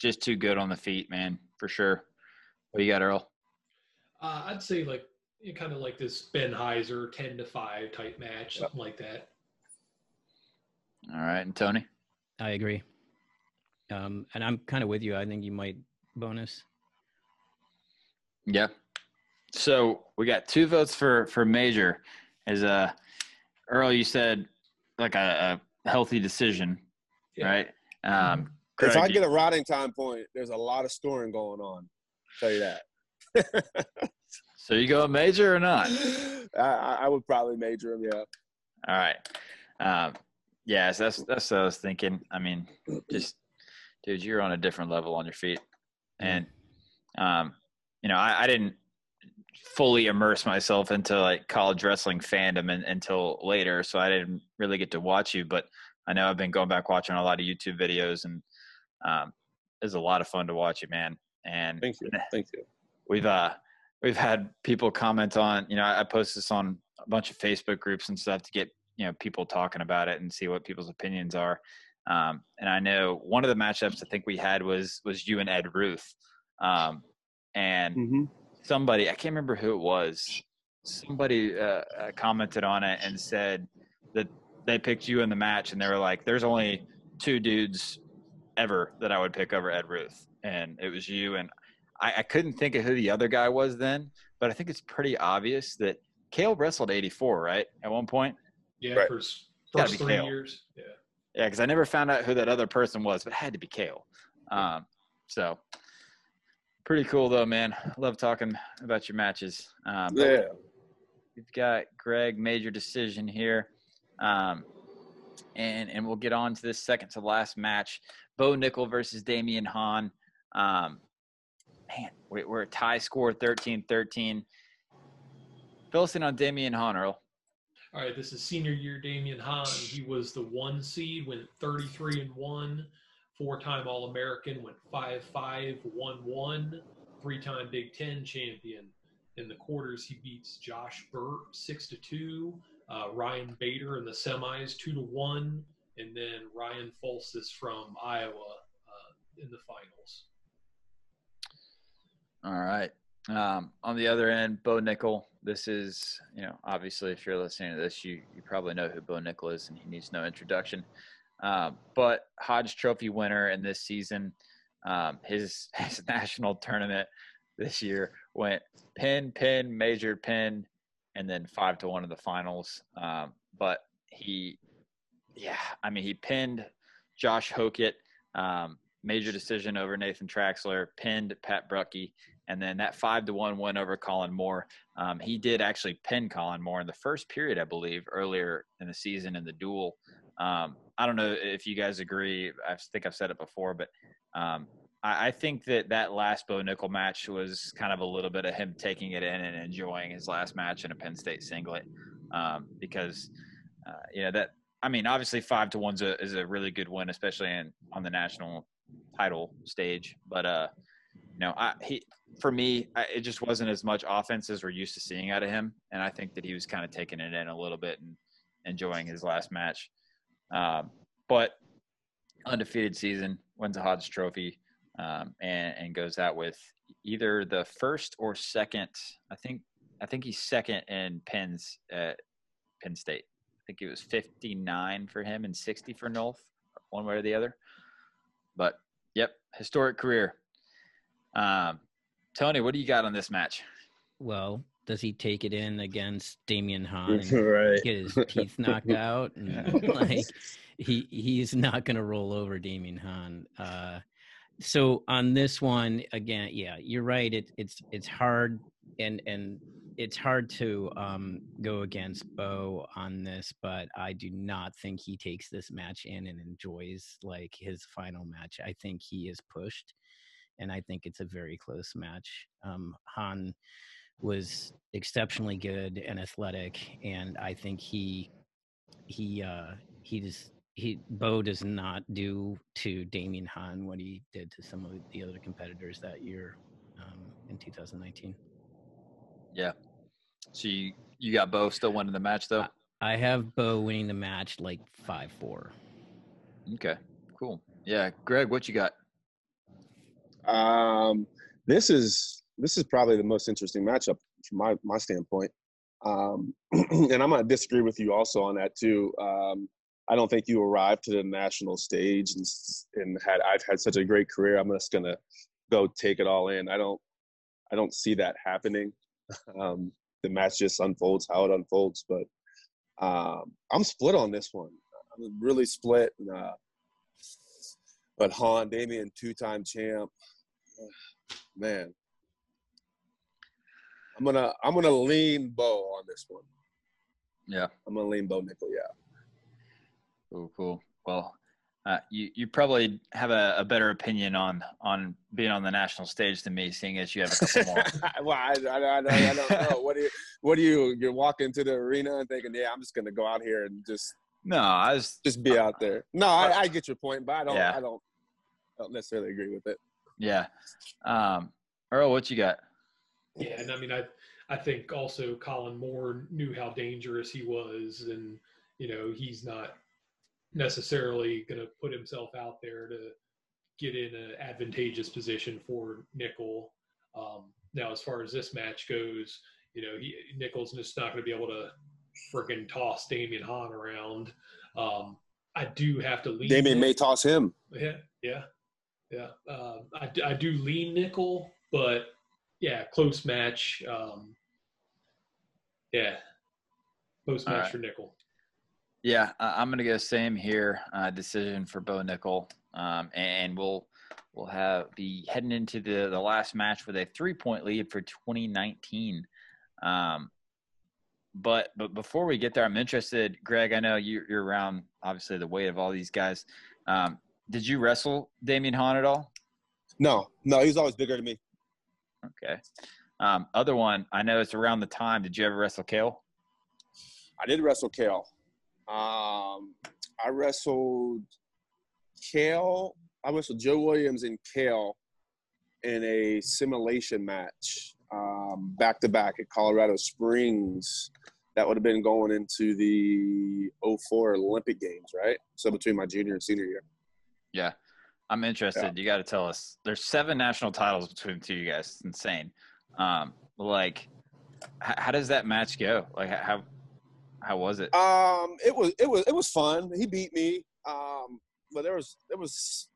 just too good on the feet, man, for sure. What do you got, Earl? Uh, I'd say like kind of like this Ben Heizer ten to five type match, something like that. All right, and Tony. I agree. Um, and I'm kind of with you. I think you might bonus. Yeah. So we got two votes for for major. Is uh, Earl, you said like a, a healthy decision, yeah. right? Um, if I get a riding time point, there's a lot of scoring going on. I'll tell you that. so you go major or not? I, I would probably major him. Yeah. All right. Um, Yes, that's that's what I was thinking. I mean, just dude, you're on a different level on your feet, and um, you know, I, I didn't fully immerse myself into like college wrestling fandom until later, so I didn't really get to watch you. But I know I've been going back watching a lot of YouTube videos, and um, was a lot of fun to watch you, man. And thank you, thank you. We've uh, we've had people comment on, you know, I post this on a bunch of Facebook groups and stuff to get you know people talking about it and see what people's opinions are. Um, and I know one of the matchups I think we had was was you and Ed Ruth, um, and mm-hmm. somebody I can't remember who it was. Somebody uh, uh commented on it and said that they picked you in the match, and they were like, "There's only two dudes ever that I would pick over Ed Ruth," and it was you. And I, I couldn't think of who the other guy was then, but I think it's pretty obvious that Cael wrestled 84, right? At one point. Yeah, Right. for his first three Cael. years. Yeah. Yeah, because I never found out who that other person was, but it had to be Cael. Um, so pretty cool though, man. Love talking about your matches. Um, Yeah. we've got Greg major decision here, um, and and we'll get on to this second to last match: Bo Nickal versus Damion Hahn. Um, man, we- we're a tie score 13-13. Fill us in on Damion Hahn, Earl. All right, this is senior year Damion Hahn. He was the one seed, went 33 and 1, four time All American, went 5 5, 1 1, three time Big Ten champion. In the quarters, he beats Josh Burt 6 to 2, uh, Ryan Bader in the semis 2 to 1, and then Ryan Folstis from Iowa uh, in the finals. All right. Um, on the other end, Bo Nickal. This is, you know, obviously, if you're listening to this, you you probably know who Bo Nickal is, and he needs no introduction. Um, but Hodge Trophy winner in this season, um, his his national tournament this year went pin, pin, major pin, and then five to one in the finals. Um, but he, yeah, I mean, he pinned Josh Hokit, um, major decision over Nathan Traxler, pinned Pat Brucki, and then that five to one win over Kollin Moore. Um, he did actually pin Kollin Moore in the first period, I believe, earlier in the season in the dual. Um, I don't know if you guys agree. I think I've said it before, but um, I, I think that that last Bo Nickal match was kind of a little bit of him taking it in and enjoying his last match in a Penn State singlet um, because, uh, you know, that I mean, obviously five to one's a, is a really good win, especially in on the national title stage. But uh, you know, I he for me, I, it just wasn't as much offense as we're used to seeing out of him, and I think that he was kind of taking it in a little bit and enjoying his last match. Um, but undefeated season, wins a Hodge Trophy, um, and and goes out with either the first or second. I think I think he's second in pins at Penn State. I think it was 59 for him and 60 for Nolf, one way or the other. But yep, historic career. Um, Tony, what do you got on this match? Well, does he take it in against Damion Hahn and right. get his teeth knocked out? And, like he he's not going to roll over Damion Hahn. Uh, so on this one again, yeah, you're right. It, it's it's hard and and it's hard to um, go against Bo on this, but I do not think he takes this match in and enjoys like his final match. I think he is pushed, and I think it's a very close match. Um, Hahn was exceptionally good and athletic, and I think he he uh, he just he Bo does not do to Damion Hahn what he did to some of the other competitors that year um, in 2019. Yeah. So you you got Bo still winning the match though. I have Bo winning the match like five four. Okay, cool. Yeah, Greg, what you got? Um, this is this is probably the most interesting matchup from my my standpoint. Um, and I'm gonna disagree with you also on that too. Um, I don't think you arrived to the national stage and and had I've had such a great career. I'm just gonna go take it all in. I don't I don't see that happening. Um, the match just unfolds how it unfolds, but um, I'm split on this one. I'm really split. And, uh, but Hahn, Damion, two-time champ, man. I'm gonna I'm gonna lean Bo on this one. Yeah. I'm gonna lean Bo Nickal. Yeah. Cool, cool. Well, uh, you you probably have a, a better opinion on on being on the national stage than me, seeing as you have a couple more. well, I, I, I, don't, I don't know. What do you what do you you're walking to the arena and thinking, yeah, I'm just gonna go out here and just no, I was just be out there. No, I, I get your point, but I don't Yeah. I don't I don't necessarily agree with it. yeah. Um, Earl, what you got? Yeah, and I mean, I I think also Kollin Moore knew how dangerous he was, and you know he's not necessarily going to put himself out there to get in an advantageous position for Nickal. Um, now, as far as this match goes, you know, he Nickal's just not going to be able to freaking toss Damion Hahn around. Um, I do have to lean. Damion may toss him. Yeah, yeah, yeah. Uh, I, d- I do lean Nickal, but yeah, close match. Um, yeah, close All match right. for Nickal. Yeah, I- I'm gonna go same here. Uh, decision for Bo Nickal, um, and we'll we'll have be heading into the the last match with a three point lead for 2019. Um, but but before we get there, I'm interested, Greg. I know you, you're around obviously the weight of all these guys. Um, did you wrestle Damion Hahn at all? No, no, he's always bigger than me. Okay. Um, other one, I know it's around the time. Did you ever wrestle Cael? I did wrestle Cael. Um, I wrestled Cael. I wrestled Joe Williams and Cael in a simulation match um, back to back at Colorado Springs. That would have been going into the 04 Olympic Games, right? So between my junior and senior year. Yeah. I'm interested. You got to tell us. There's seven national titles between the two of you guys. It's insane. Um, like, how does that match go? Like, how how was it? Um, it was it was it was fun. He beat me. Um, but there was it was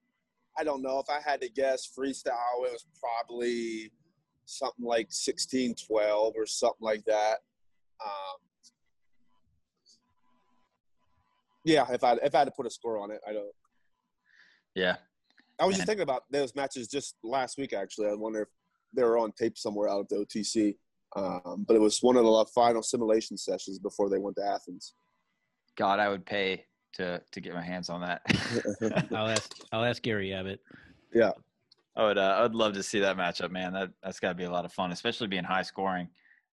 I don't know if I had to guess freestyle. It was probably something like 16, 12 or something like that. Um, yeah, if I if I had to put a score on it, I don't. Yeah. I was just thinking about those matches just last week. Actually, I wonder if they were on tape somewhere out of the OTC. Um, but it was one of the final simulation sessions before they went to Athens. God, I would pay to to get my hands on that. I'll ask. I'll ask Gary Abbott. Yeah. I would. Uh, I'd love to see that matchup, man. That that's got to be a lot of fun, especially being high scoring.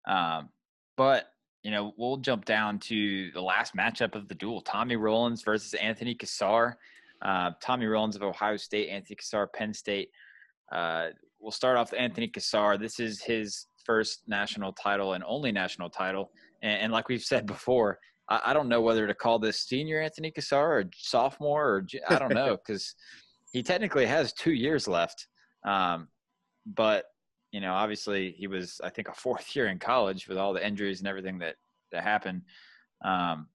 Um, but you know, we'll jump down to the last matchup of the dual: Tommy Rowlands versus Anthony Cassar. Uh, Tommy Rowlands of Ohio State, Anthony Cassar, Penn State. Uh, we'll start off with Anthony Cassar. This is his first national title and only national title. And, and like we've said before, I, I don't know whether to call this senior Anthony Cassar or sophomore or I don't know because he technically has two years left. Um, but you know, obviously he was, I think, a fourth year in college with all the injuries and everything that that happened. Um,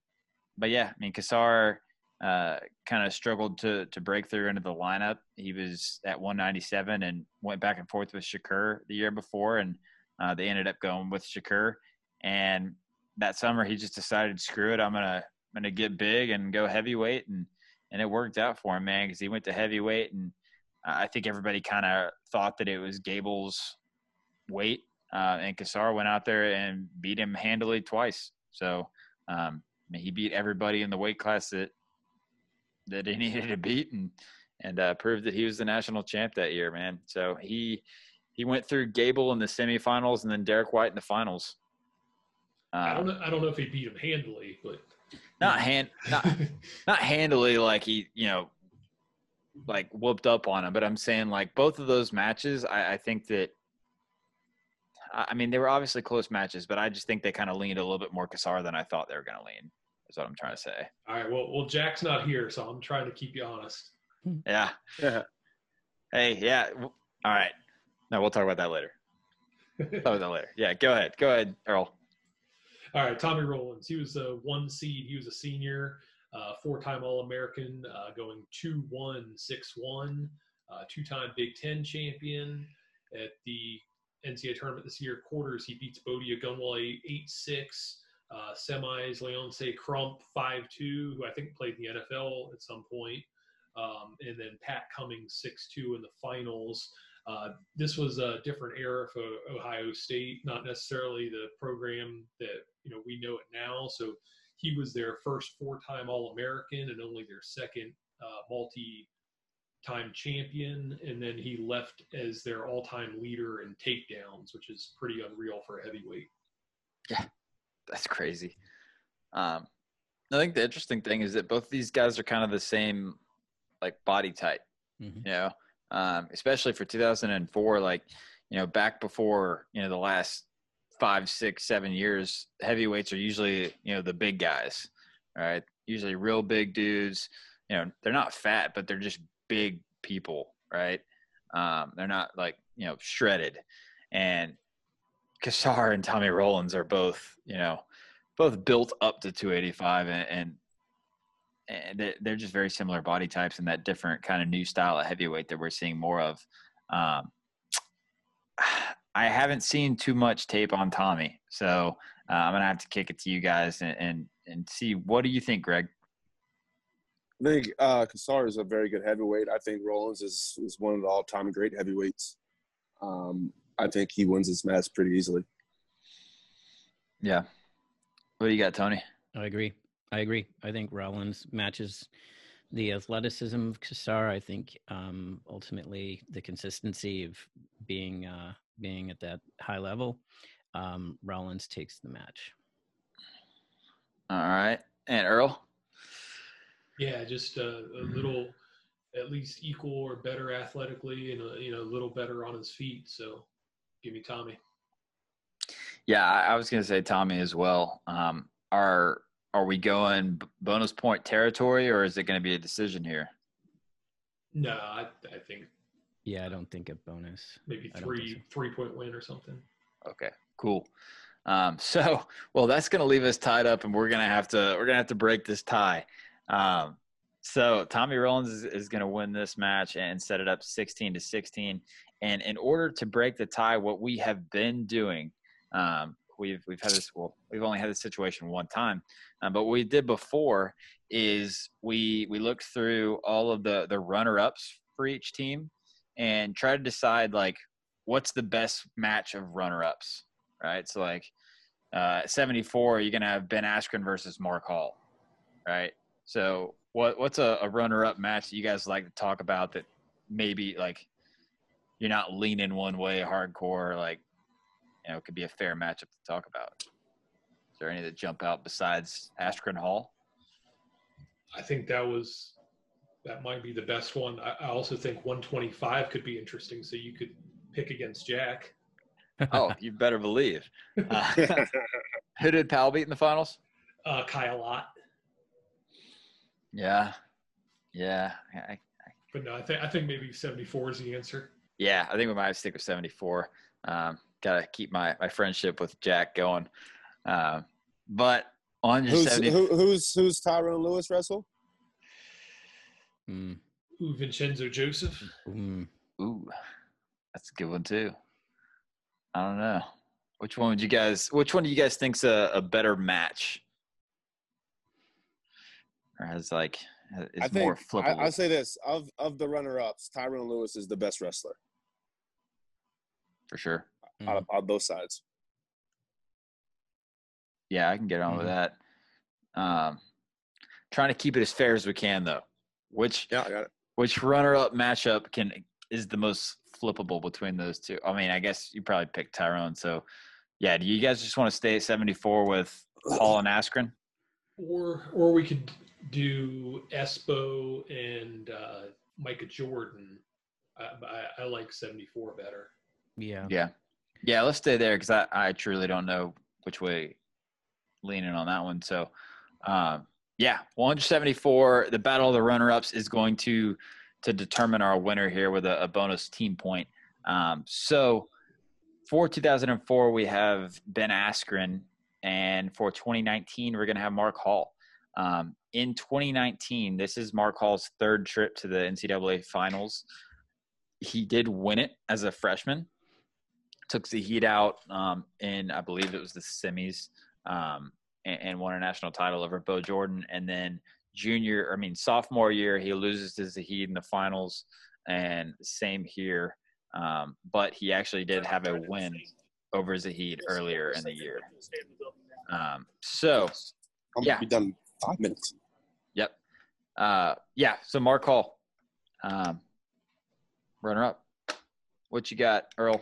but yeah, I mean, Cassar uh, kind of struggled to to break through into the lineup. He was at 197 and went back and forth with Shakur the year before, and uh, they ended up going with Shakur. And that summer, he just decided, screw it, I'm gonna I'm gonna get big and go heavyweight, and and it worked out for him, man, because he went to heavyweight, and I think everybody kind of thought that it was Gable's weight, uh, and Cassar went out there and beat him handily twice. So um, he beat everybody in the weight class that that he needed to beat, and and uh, proved that he was the national champ that year, man. So he he went through Gable in the semifinals, and then Derek White in the finals. I don't Um, know. I don't know if he beat him handily, but not hand, not not handily like he you know like whooped up on him but i'm saying like both of those matches i, I think that I I mean, they were obviously close matches, but I just think they kind of leaned a little bit more Cassar than I thought they were going to lean. Is what I'm trying to say. all right. Well, well, Jack's not here, so I'm trying to keep you honest. Yeah. Hey, yeah. All right. No, we'll talk about that later. Talk about that later. Yeah. Go ahead. Go ahead, Earl. All right, Tommy Rowlands. He was a one seed. He was a senior, uh, four-time All-American, uh, going two one six one, uh, two-time Big Ten champion. At the NCAA tournament this year, quarters he beats Bodie Gunwale eight six. Uh, semis, Leonce Crump five two, who I think played in the NFL at some point, um, and then Pat Cummings six two in the finals. Uh, this was a different era for Ohio State, not necessarily the program that you know we know it now. So he was their first four-time All-American and only their second uh, multi-time champion, and then he left as their all-time leader in takedowns, which is pretty unreal for a heavyweight. Yeah, that's crazy. Um, I think the interesting thing is that both these guys are kind of the same, like body type. Mhm. You know, um, especially for 2004, like you know, back before you know the last five, six, seven years, heavyweights are usually you know the big guys, right? Usually real big dudes. You know, they're not fat, but they're just big people, right? Um, they're not like you know shredded. And Cassar and Tommy Rowlands are both, you know, both built up to 285 and, and and they're just very similar body types and that different kind of new style of heavyweight that we're seeing more of. Um, I haven't seen too much tape on Tommy, so uh, I'm gonna have to kick it to you guys and, and and see what do you think, Greg? I think uh, Cassar is a very good heavyweight. I think Rowlands is is one of the all time great heavyweights. Um, I think he wins this match pretty easily. Yeah. What do you got, Tony? I agree. I agree. I think Rowlands matches the athleticism of Cassar. I think um, ultimately the consistency of being uh, being at that high level, um, Rowlands takes the match. All right, and Earl. Yeah, just a, a little, at least equal or better athletically, and a, you know a little better on his feet. So, give me Tommy. Yeah, I was going to say Tommy as well. Um, are are we going bonus point territory, or is it going to be a decision here? No, I, I think. Yeah, I don't think a bonus. Maybe three so. three point win or something. Okay, cool. Um, so, well, that's going to leave us tied up, and we're going to have to we're going to have to break this tie. Um, so Tommy Rowlands is, is going to win this match and set it up 16 to 16. And in order to break the tie, what we have been doing um, we've we've had this well we've only had this situation one time. Um, but what we did before is we we looked through all of the the runner ups for each team and try to decide like what's the best match of runner ups right? So like uh, 74 you're gonna have ben askren versus mark hall right? So what what's a, a runner up match that you guys like to talk about that maybe like you're not leaning one way hardcore like you know, it could be a fair matchup to talk about. Is there any that jump out besides Askren Hall? I think that was that might be the best one. I, I also think 125 could be interesting. So you could pick against Jack. oh, you better believe. Uh, who did Pal beat in the finals? Uh, Kyle Ott. Yeah, yeah. I, I, but no, I think I think maybe 74 is the answer. Yeah, I think we might stick with 74. Um, got to keep my my friendship with Jack going. Uh, but on your who's, 70- who, who's who's Tyrone Lewis wrestle? Mm. Ooh, Vincenzo Joseph. Mm. Ooh, that's a good one too. I don't know. Which one would you guys? Which one do you guys think's a, a better match? Or has like is I think, more flippable? I, I say this of of the runner ups, Tyrone Lewis is the best wrestler for sure mm-hmm. out, of, both sides. Yeah, I can get on mm-hmm. with that. Um, trying to keep it as fair as we can, though. Which yeah, which runner-up matchup can is the most flippable between those two? I mean, I guess you probably pick Tyrone. So, yeah, do you guys just want to stay at 74 with Hall and Askren? Or or we could do Espo and uh, Micah Jordan. I, I, I like 74 better. Yeah. Yeah. Yeah. Let's stay there because I, I truly don't know which way leaning on that one. So, um, yeah, 174. The battle of the runner-ups is going to to determine our winner here with a, a bonus team point. Um, so, for 2004, we have Ben Askren, and for 2019, we're going to have Mark Hall. Um, in 2019, this is Mark Hall's third trip to the NCAA finals. He did win it as a freshman, took the heat out um, in I believe it was the semis um, and, and, won a national title over Bo Jordan. And then junior, I mean sophomore year, he loses to Zahid in the finals, and same here. Um, but he actually did have a win over Zahid earlier in the year. Um, so, I'm yeah, be done five minutes. Yep. Uh, yeah. So Mark Hall, um, runner up. What you got, Earl?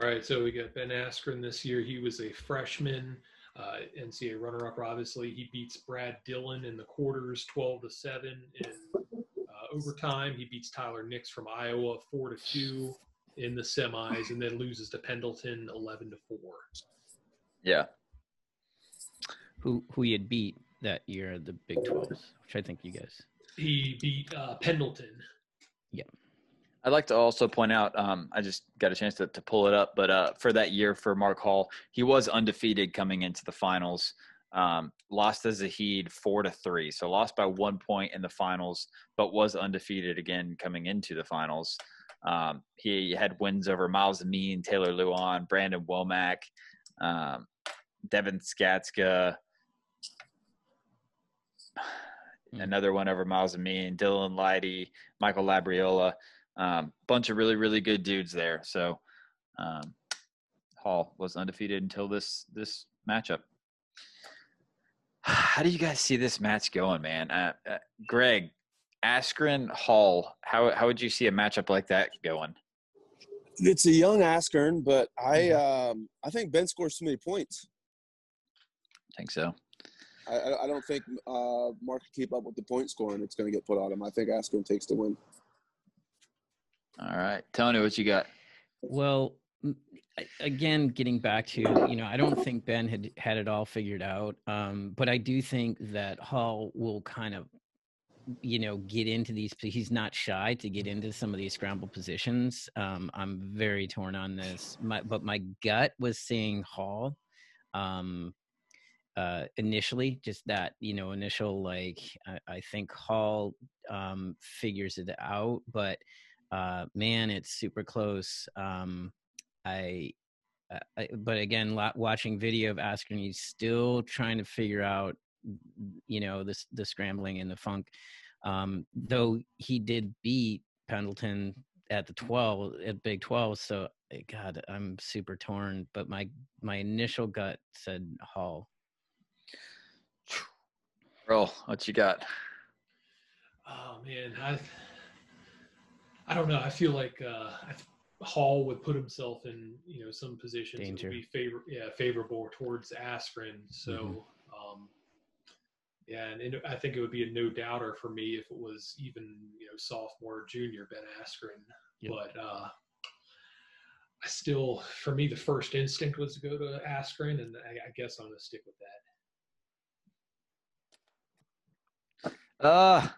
All right, so we got Ben Askren this year. He was a freshman, uh, NCAA runner-up. Obviously, he beats Brad Dillon in the quarters, twelve to seven. In uh, overtime, he beats Tyler Nixt from Iowa, four to two in the semis, and then loses to Pendleton, eleven to four. Yeah. Who who he had beat that year at the Big 12s, which I think you guys. He beat uh, Pendleton. Yeah. I'd like to also point out, um, I just got a chance to, to pull it up, but uh, for that year for Mark Hall, he was undefeated coming into the finals. Um, lost as a heed four to three, so lost by one point in the finals, but was undefeated again coming into the finals. Um, he had wins over Myles Amine, Taylor Lujan, Brandon Womack, um, Devin Skatzka, Hmm. another one over Myles Amine, Dylan Lydy, Michael Labriola. Um, bunch of really, really good dudes there. So um, Hall was undefeated until this this matchup. How do you guys see this match going, man? Uh, uh, Greg, Askren Hall. How how would you see a matchup like that going? It's a young Askren, but I um, I think Ben scores too many points. I think so. I, I I don't think uh, Mark can keep up with the point scoring that's going to get put on him. I think Askren takes the win. All right, Tony, what you got? Well, again, getting back to you know, I don't think Ben had had it all figured out, um, but I do think that Hall will kind of, you know, get into these. He's not shy to get into some of these scramble positions. Um, I'm very torn on this, my, but my gut was seeing Hall. Um, uh, initially, just that you know, initial like I, I think Hall um, figures it out, but uh, man, it's super close. Um, I, uh, I, but again, la- watching video of Askren, he's still trying to figure out, you know, this the scrambling and the funk. Um, though he did beat Pendleton at the twelve at Big Twelve, so eh, God, I'm super torn. But my my initial gut said Hall. Roll, what you got? Oh man, I I don't know. I feel like uh, Hall would put himself in you know some positions that would be favor yeah favorable towards Askren. So Mhm. um, yeah, and it, I think it would be a no doubter for me if it was even you know sophomore junior Ben Askren. Yep. But uh, I still, for me, the first instinct was to go to Askren, and I, I guess I'm going to stick with that. Uh,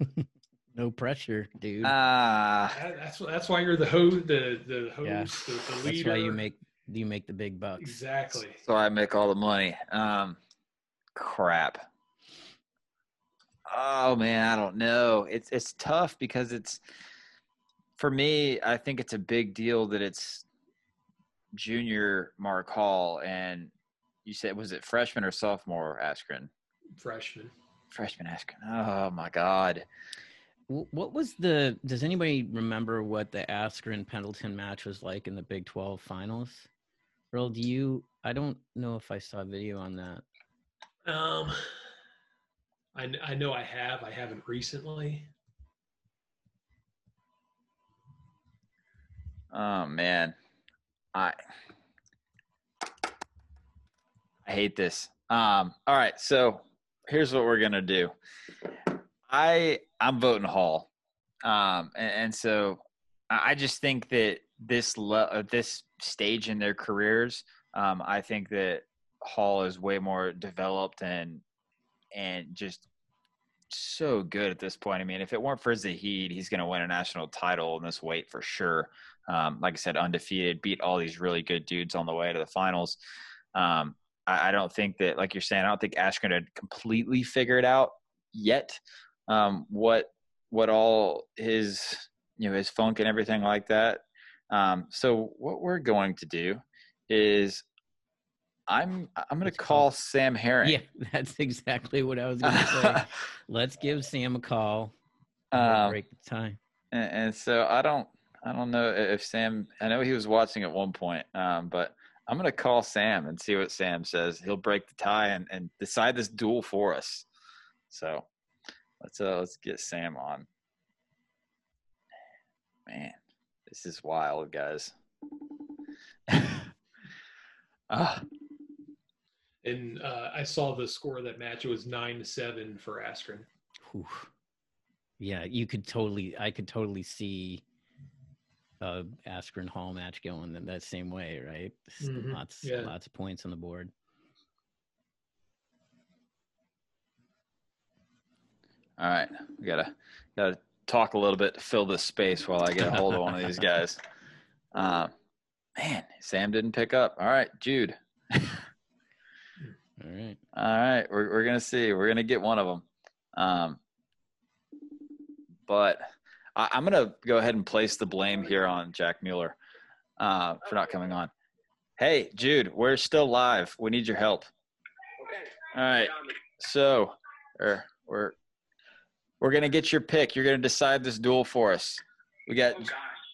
No pressure, dude. ah, That- That's that's why you're the host, the the host, Yeah. the, the That's why you make you make the big bucks. exactly. so I make all the money. Um, crap. Oh man, I don't know. It's it's tough because it's for me. I think it's a big deal that it's junior Mark Hall and you said was it freshman or sophomore Askren? Freshman. Freshman Askren. Oh my God. Wh- What was the? Does anybody remember what the Askren Pendleton match was like in the Big Twelve finals? Earl, do you? I don't know if I saw a video on that. Um, I I know I have. I haven't recently. Oh man, I I hate this. Um, all right, so here's what we're gonna do. I I'm voting Hall, um, and, and so I just think that this le- uh, this stage in their careers, um, I think that Hall is way more developed and and just so good at this point. I mean, if it weren't for Zahid, he's going to win a national title in this weight for sure. Um, like I said, undefeated, beat all these really good dudes on the way to the finals. Um, I, I don't think that, like you're saying, I don't think Askren had completely figured it out yet um, what what all his you know his funk and everything like that. Um, so what we're going to do is I'm I'm going to call. Sam Herring. Yeah, that's exactly what I was going to say. Let's give Sam a call. um, break the tie. and, and so I don't I don't know if Sam I know he was watching at one point, um, but I'm gonna call Sam and see what Sam says. He'll break the tie and, and decide this dual for us. So let's uh let's get Sam on. Man, this is wild, guys. Ah, And uh, I saw the score of that match. It was nine to seven for Askren. Whew. Yeah, you could totally. I could totally see a Askren Hall match going that, that same way, right? S- Mhm, Lots, yeah. lots of points on the board. All right, we gotta got a talk a little bit to fill this space while I get a hold of one of these guys. Uh, man, Sam didn't pick up. All right, Jude. All right. All right, we're we're gonna see. We're gonna get one of them. Um, but I, I'm gonna go ahead and place the blame here on Jack Mueller uh, for not coming on. Hey, Jude, we're still live. We need your help. Okay. All right, so er, we're we're gonna get your pick. You're gonna decide this duel for us. We got oh,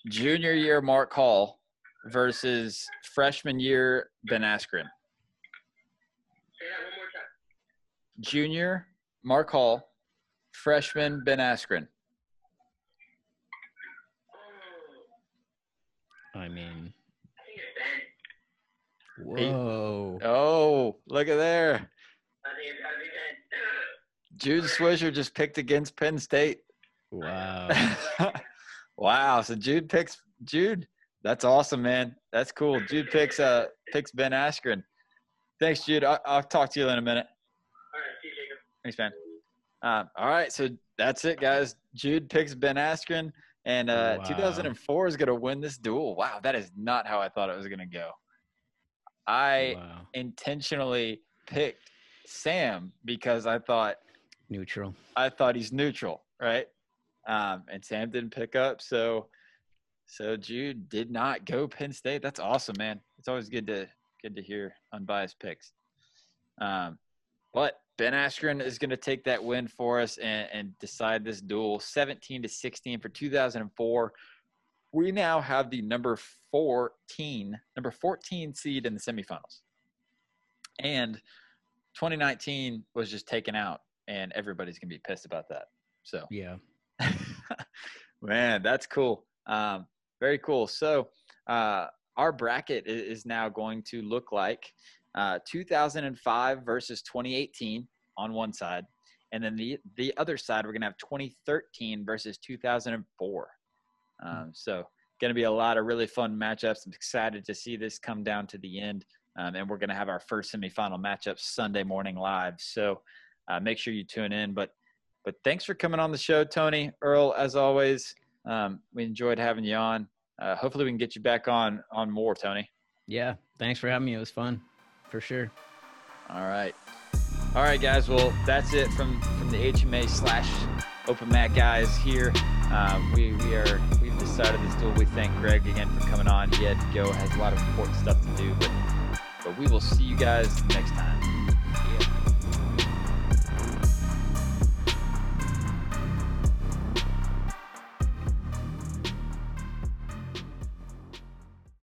junior year Mark Hall versus freshman year Ben Askren. Say that one more time. Junior Mark Hall, freshman Ben Askren. I mean, whoa. Oh, look at there. Jude Swisher just picked against Penn State. Wow. wow. So Jude picks Jude. That's awesome, man. That's cool. Jude picks uh picks Ben Askren. Thanks, Jude. I'll, I'll talk to you in a minute. All right. Thanks, man. Um, all right, so that's it, guys. Jude picks Ben Askren, and uh, Wow. 2004 is going to win this duel. Wow, that is not how I thought it was going to go. I wow. intentionally picked Sam because I thought Neutral. I thought he's neutral, right? Um, and Sam didn't pick up, so so Jude did not go Penn State. That's awesome, man. It's always good to good to hear unbiased picks. Um, but Ben Askren is going to take that win for us and, and decide this duel, 17 to 16 for 2004. We now have the number 14, number 14 seed in the semifinals, and 2019 was just taken out, and everybody's to be pissed about that. So Yeah. Man, that's cool. Um, very cool. So, uh, our bracket is now going to look like uh, 2005 versus 2018 on one side, and then the the other side we're gonna have 2013 versus 2004. Um, so, going to be a lot of really fun matchups. I'm excited to see this come down to the end, um, and we're going to have our first semifinal matchup Sunday morning live. So, uh, make sure you tune in. But but thanks for coming on the show, Tony Earl. As always, um, we enjoyed having you on. Uh, hopefully, we can get you back on on more, Tony. Yeah. Thanks for having me. It was fun. For sure. All right, all right, guys. Well, that's it from from the HMA slash Open Mat guys here. Um, we we are we've decided this duel. We thank Greg again for coming on. He had to go, has a lot of important stuff to do, but but we will see you guys next time.